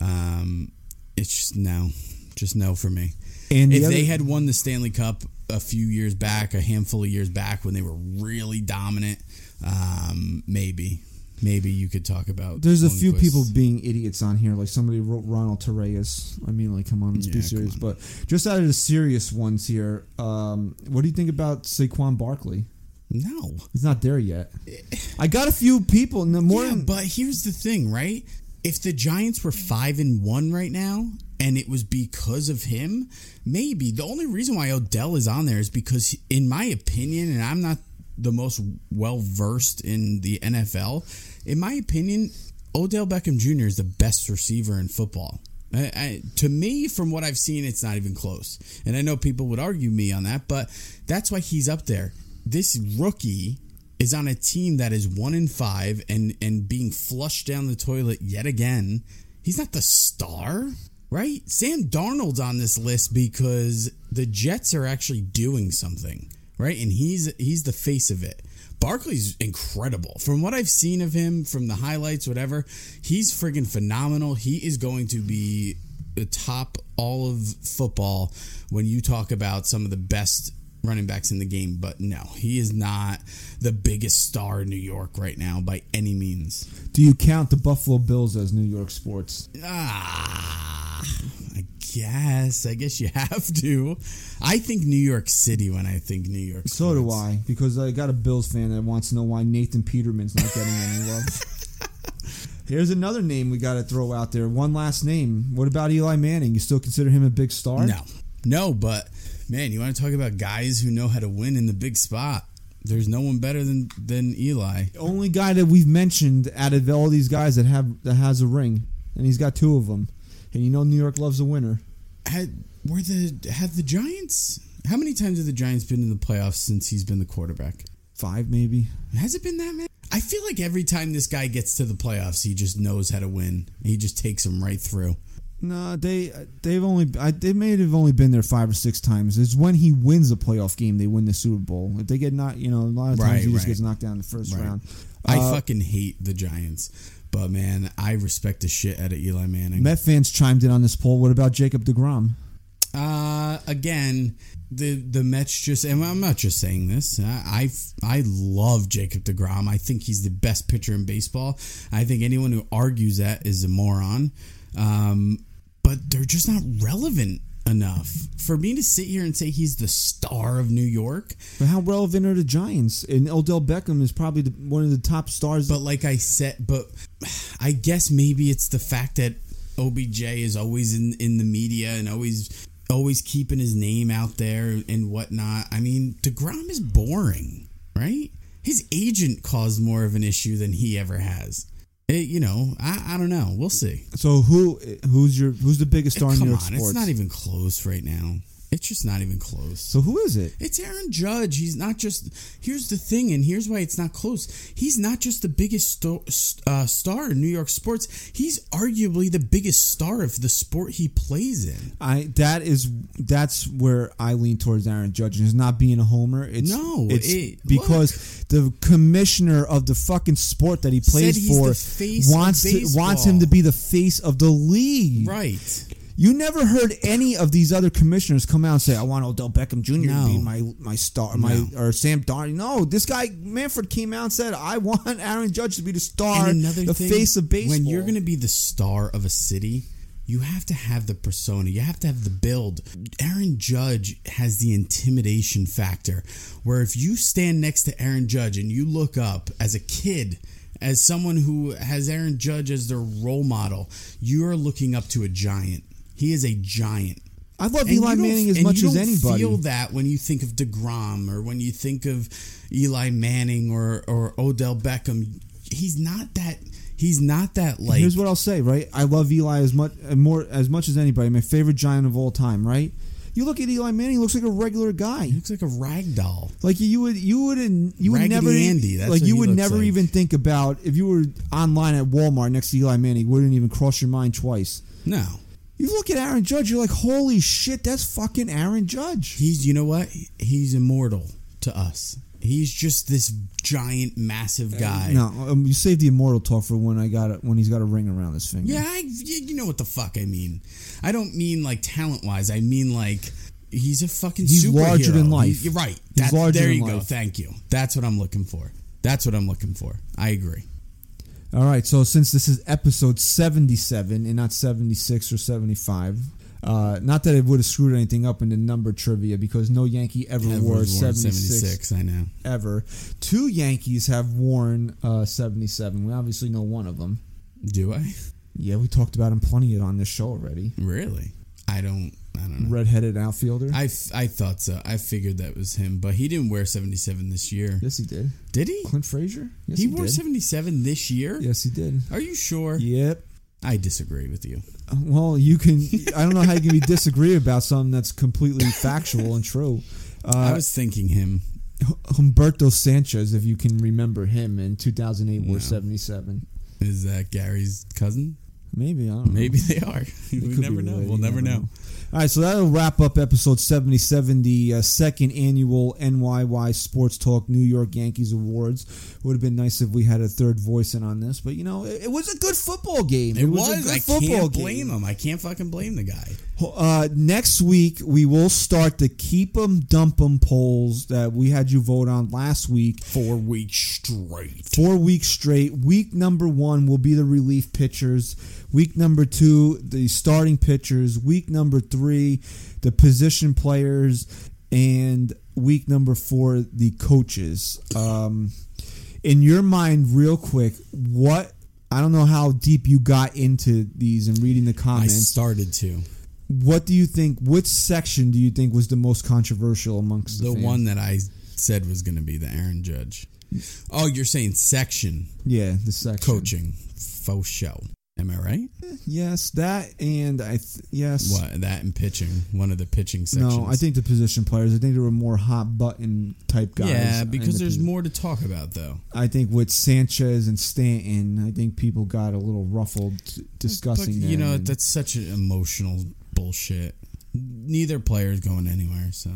[SPEAKER 3] Um, it's just no, just no for me.
[SPEAKER 2] And the
[SPEAKER 3] if
[SPEAKER 2] other-
[SPEAKER 3] they had won the Stanley Cup a few years back, a handful of years back when they were really dominant, um, maybe, maybe you could talk about.
[SPEAKER 2] There's a few
[SPEAKER 3] Lundqvist.
[SPEAKER 2] people being idiots on here. Like somebody wrote Ronald Torreyes. I mean, like, come on, let's
[SPEAKER 3] Yeah,
[SPEAKER 2] be serious. But just out of the serious ones here, um, what do you think about Saquon Barkley?
[SPEAKER 3] No,
[SPEAKER 2] He's not there yet. I got a few people. In the
[SPEAKER 3] Yeah,
[SPEAKER 2] morning,
[SPEAKER 3] but here's the thing, right? If the Giants were five and one right now, and it was because of him, maybe the only reason why Odell is on there is because, in my opinion, and I'm not the most well versed in the NFL, in my opinion, Odell Beckham Jr. is the best receiver in football. I, I, to me, from what I've seen, it's not even close. And I know people would argue me on that, but that's why he's up there. This rookie is on a team that is one in five and and being flushed down the toilet yet again. He's not the star, right? Sam Darnold's on this list because the Jets are actually doing something, right? And he's he's the face of it. Barkley's incredible. From what I've seen of him, from the highlights, whatever, he's friggin' phenomenal. He is going to be the top all of football when you talk about some of the best running backs in the game, but no, he is not the biggest star in New York right now by any means.
[SPEAKER 2] Do you count the Buffalo Bills as New York sports?
[SPEAKER 3] Ah, I guess. I guess you have to. I think New York City when I think New York.
[SPEAKER 2] So do. I, because I got a Bills fan that wants to know why Nathan Peterman's not getting any love. Here's another name we got to throw out there. One last name. What about Eli Manning? You still consider him a big star?
[SPEAKER 3] No, no, but man, you want to talk about guys who know how to win in the big spot? There's no one better than than Eli.
[SPEAKER 2] The only guy that we've mentioned out of all these guys that have that has a ring, and he's got two of them. And you know New York loves a winner.
[SPEAKER 3] Had were the had the Giants? How many times have the Giants been in the playoffs since he's been the quarterback?
[SPEAKER 2] Five maybe.
[SPEAKER 3] Has it been that many? I feel like every time this guy gets to the playoffs, he just knows how to win. He just takes them right through.
[SPEAKER 2] No, they they've only I, they may have only been there five or six times. It's when he wins a playoff game they win the Super Bowl. If they get knocked, you know, a lot of times
[SPEAKER 3] Right,
[SPEAKER 2] he just
[SPEAKER 3] right.
[SPEAKER 2] gets knocked down in the first
[SPEAKER 3] Right.
[SPEAKER 2] round.
[SPEAKER 3] I
[SPEAKER 2] Uh,
[SPEAKER 3] fucking hate the Giants, but man, I respect the shit out of Eli Manning.
[SPEAKER 2] Met fans chimed in on this poll. What about Jacob deGrom?
[SPEAKER 3] Uh, again, the the Mets just and I'm not just saying this. I I, I love Jacob deGrom. I think he's the best pitcher in baseball. I think anyone who argues that is a moron. Um, but they're just not relevant enough for me to sit here and say he's the star of New York.
[SPEAKER 2] But how relevant are the Giants? And Odell Beckham is probably the, one of the top stars.
[SPEAKER 3] But like I said, but I guess maybe it's the fact that OBJ is always in in the media and always always keeping his name out there and whatnot. I mean, deGrom is boring, right? His agent caused more of an issue than he ever has. It- you know, I, I don't know. We'll see.
[SPEAKER 2] so who who's your who's the biggest eh, star in
[SPEAKER 3] Come
[SPEAKER 2] New
[SPEAKER 3] on,
[SPEAKER 2] sports?
[SPEAKER 3] it's not even close right now. It's just not even close.
[SPEAKER 2] so who is it?
[SPEAKER 3] It's Aaron Judge. He's not just. Here's the thing, and here's why it's not close. He's not just the biggest sto- uh, star in New York sports. He's arguably the biggest star of the sport he plays in.
[SPEAKER 2] I that is that's where I lean towards Aaron Judge. It's not being a homer. It's
[SPEAKER 3] No,
[SPEAKER 2] it's
[SPEAKER 3] it-
[SPEAKER 2] because the commissioner of the fucking sport that he plays for
[SPEAKER 3] the face of
[SPEAKER 2] wants to, wants him to be the face of the league.
[SPEAKER 3] Right.
[SPEAKER 2] You never heard any of these other commissioners come out and say, "I want Odell Beckham Jr.
[SPEAKER 3] No.
[SPEAKER 2] to be my my star, my
[SPEAKER 3] No.
[SPEAKER 2] or Sam Darnold." No, this guy Manfred came out and said, "I want Aaron Judge to be the star, the
[SPEAKER 3] thing,
[SPEAKER 2] face of baseball."
[SPEAKER 3] when you're going to be the star of a city, you have to have the persona. You have to have the build. Aaron Judge has the intimidation factor, where if you stand next to Aaron Judge and you look up as a kid, as someone who has Aaron Judge as their role model, you are looking up to a giant. He is a giant.
[SPEAKER 2] I love
[SPEAKER 3] And
[SPEAKER 2] Eli Manning as much as anybody.
[SPEAKER 3] Feel that when you think of deGrom or when you think of Eli Manning or or Odell Beckham, he's not that. He's not that like.
[SPEAKER 2] Here's what I'll say, right? I love Eli as much uh, more as much as anybody. My favorite giant of all time, right? You look at Eli Manning; he looks like a regular guy.
[SPEAKER 3] he looks like a rag doll.
[SPEAKER 2] Like you would, you wouldn't, you would
[SPEAKER 3] Raggedy
[SPEAKER 2] never,
[SPEAKER 3] Andy, that's
[SPEAKER 2] like you would never
[SPEAKER 3] like.
[SPEAKER 2] even think about if you were online at Walmart next to Eli Manning, wouldn't even cross your mind twice.
[SPEAKER 3] No,
[SPEAKER 2] You look at Aaron Judge, you're like, holy shit, that's fucking Aaron Judge.
[SPEAKER 3] he's you know what? He's immortal to us. He's just this giant, massive guy.
[SPEAKER 2] No, um, you save the immortal talk for when I got it when he's got a ring around his finger.
[SPEAKER 3] Yeah, I, you know what the fuck I mean. I don't mean like talent wise. I mean like he's a fucking
[SPEAKER 2] He's
[SPEAKER 3] superhero.
[SPEAKER 2] larger than life.
[SPEAKER 3] He- you're right.
[SPEAKER 2] He's
[SPEAKER 3] That-
[SPEAKER 2] larger
[SPEAKER 3] there you go.
[SPEAKER 2] life.
[SPEAKER 3] Thank you. That's what I'm looking for. That's what I'm looking for. I agree.
[SPEAKER 2] All right, so since this is episode 77 and not 76 or 75, uh, not that it would have screwed anything up in the number trivia because no Yankee ever wore
[SPEAKER 3] worn
[SPEAKER 2] 76,
[SPEAKER 3] I know.
[SPEAKER 2] ever. Two Yankees have worn uh, 77. We obviously know one of them.
[SPEAKER 3] Do I?
[SPEAKER 2] Yeah, we talked about him plenty on this show already.
[SPEAKER 3] Really? I don't. I don't know.
[SPEAKER 2] Redheaded outfielder.
[SPEAKER 3] I, f- I thought so. I figured that was him, but he didn't wear 77 this year.
[SPEAKER 2] yes, he did.
[SPEAKER 3] Did he?
[SPEAKER 2] Clint Frazier. Yes,
[SPEAKER 3] he
[SPEAKER 2] he,
[SPEAKER 3] wore
[SPEAKER 2] did.
[SPEAKER 3] 77 this year?
[SPEAKER 2] Yes, he did.
[SPEAKER 3] Are you sure?
[SPEAKER 2] Yep.
[SPEAKER 3] I disagree with you.
[SPEAKER 2] Uh, Well, you can. I don't know how you can be disagree about something that's completely factual and true.
[SPEAKER 3] I
[SPEAKER 2] Uh,
[SPEAKER 3] was thinking him.
[SPEAKER 2] Humberto Sanchez, if you can remember him in 2008,
[SPEAKER 3] No.
[SPEAKER 2] wore 77.
[SPEAKER 3] Is that Gary's cousin?
[SPEAKER 2] Maybe I don't know.
[SPEAKER 3] Maybe they are. we never know. We'll
[SPEAKER 2] you
[SPEAKER 3] never know.
[SPEAKER 2] All right, so that'll wrap up episode 77, the uh, second annual NYY Sports Talk New York Yankees Awards. Would have been nice if we had a third voice in on this, but you know, it, it was a good football game.
[SPEAKER 3] It,
[SPEAKER 2] a
[SPEAKER 3] was.
[SPEAKER 2] good
[SPEAKER 3] I
[SPEAKER 2] football
[SPEAKER 3] can't
[SPEAKER 2] game.
[SPEAKER 3] blame him. I can't fucking blame the guy.
[SPEAKER 2] Uh, next week we will start the keep 'em dump 'em polls that we had you vote on last week.
[SPEAKER 3] Four weeks straight.
[SPEAKER 2] Four weeks straight. Week number one will be the relief pitchers. Week number two, the starting pitchers. Week number three, the position players, and week number four, the coaches. Um, in your mind, real quick, what? I don't know how deep you got into these and reading the comments.
[SPEAKER 3] I started to.
[SPEAKER 2] What do you think? Which section do you think was the most controversial amongst the,
[SPEAKER 3] The one that I said was going to be the Aaron Judge. Oh, you're saying section
[SPEAKER 2] Yeah, the section.
[SPEAKER 3] coaching. Faux show. Am I right?
[SPEAKER 2] Eh, yes, that and I. Th- yes.
[SPEAKER 3] What that and pitching? One of the pitching sections.
[SPEAKER 2] No, I think the position players. I think there were more hot button type guys.
[SPEAKER 3] Yeah, because
[SPEAKER 2] the
[SPEAKER 3] there's
[SPEAKER 2] posi-
[SPEAKER 3] more to talk about though.
[SPEAKER 2] I think with Sanchez and Stanton, I think people got a little ruffled discussing
[SPEAKER 3] But, you know, that's such an emotional bullshit. Neither player's going anywhere, so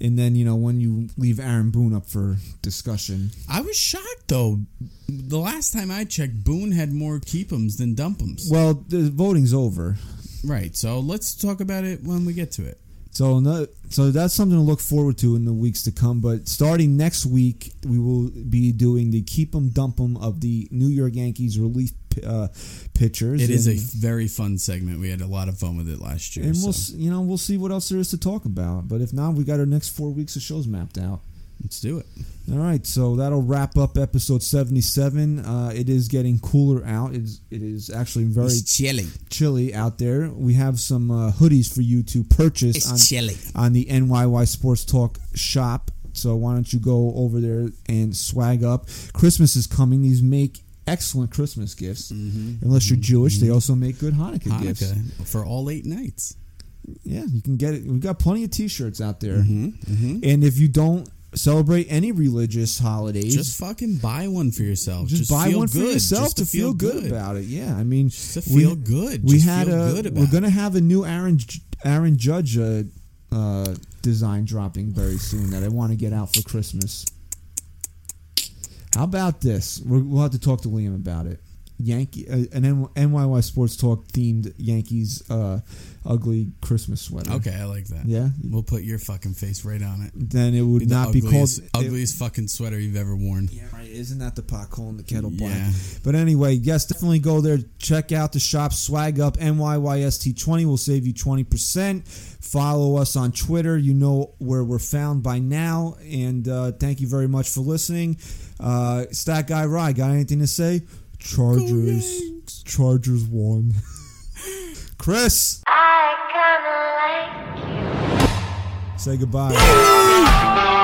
[SPEAKER 2] and then you know when you leave Aaron Boone up for discussion.
[SPEAKER 3] I was shocked though. The last time I checked, Boone had more keep 'ems than dump 'ems.
[SPEAKER 2] Well, the voting's over,
[SPEAKER 3] Right. So let's talk about it when we get to it.
[SPEAKER 2] so no, so that's something to look forward to in the weeks to come. But starting next week, we will be doing the keep 'em dump 'em of the New York Yankees relief uh, pitchers.
[SPEAKER 3] It is a very fun segment. We had a lot of fun with it last year.
[SPEAKER 2] and we'll
[SPEAKER 3] so
[SPEAKER 2] you know we'll see what else there is to talk about. But if not, we got our next four weeks of shows mapped out.
[SPEAKER 3] let's do it.
[SPEAKER 2] All right, so that'll wrap up episode seventy-seven. Uh, it is getting cooler out. It is, it is actually very
[SPEAKER 3] It's chilly.
[SPEAKER 2] chilly out there. We have some uh, hoodies for you to purchase
[SPEAKER 3] It's
[SPEAKER 2] on,
[SPEAKER 3] chilly.
[SPEAKER 2] on the NYY Sports Talk shop. So why don't you go over there and swag up? Christmas is coming. These make excellent Christmas gifts. Unless you're Jewish, they also make good Hanukkah, gifts.
[SPEAKER 3] For all eight nights.
[SPEAKER 2] Yeah, you can get it. We've got plenty of T-shirts out there.
[SPEAKER 3] Mm-hmm.
[SPEAKER 2] And if you don't celebrate any religious holidays,
[SPEAKER 3] Just fucking buy one for yourself.
[SPEAKER 2] just, buy
[SPEAKER 3] feel
[SPEAKER 2] one for
[SPEAKER 3] good.
[SPEAKER 2] yourself
[SPEAKER 3] Just
[SPEAKER 2] to feel good, about it. Yeah, I mean,
[SPEAKER 3] Just to feel good.
[SPEAKER 2] We
[SPEAKER 3] Just
[SPEAKER 2] had
[SPEAKER 3] feel
[SPEAKER 2] a.
[SPEAKER 3] good about
[SPEAKER 2] we're gonna have a new Aaron Aaron Judge uh, uh, design dropping very soon that I want to get out for Christmas. How about this? We're, we'll have to talk to Liam about it. Yankee, uh, an N- NYY Sports Talk themed Yankees uh, ugly Christmas sweater.
[SPEAKER 3] Okay, I like that.
[SPEAKER 2] Yeah.
[SPEAKER 3] We'll put your fucking face right on it.
[SPEAKER 2] Then it would
[SPEAKER 3] the
[SPEAKER 2] not be called
[SPEAKER 3] ugliest,
[SPEAKER 2] it-
[SPEAKER 3] fucking sweater you've ever worn.
[SPEAKER 2] Yeah, right. Isn't that the pot calling the kettle black?
[SPEAKER 3] Yeah.
[SPEAKER 2] But anyway, yes, definitely go there. Check out the shop. Swag up NYYST20 will save you 20%. Follow us on Twitter. You know where we're found by now. And uh, thank you very much for listening. Uh, Stat Guy Rye, got anything to say? Chargers.
[SPEAKER 3] Yanks.
[SPEAKER 2] Chargers won. Chris,
[SPEAKER 4] I kinda like you.
[SPEAKER 2] say goodbye.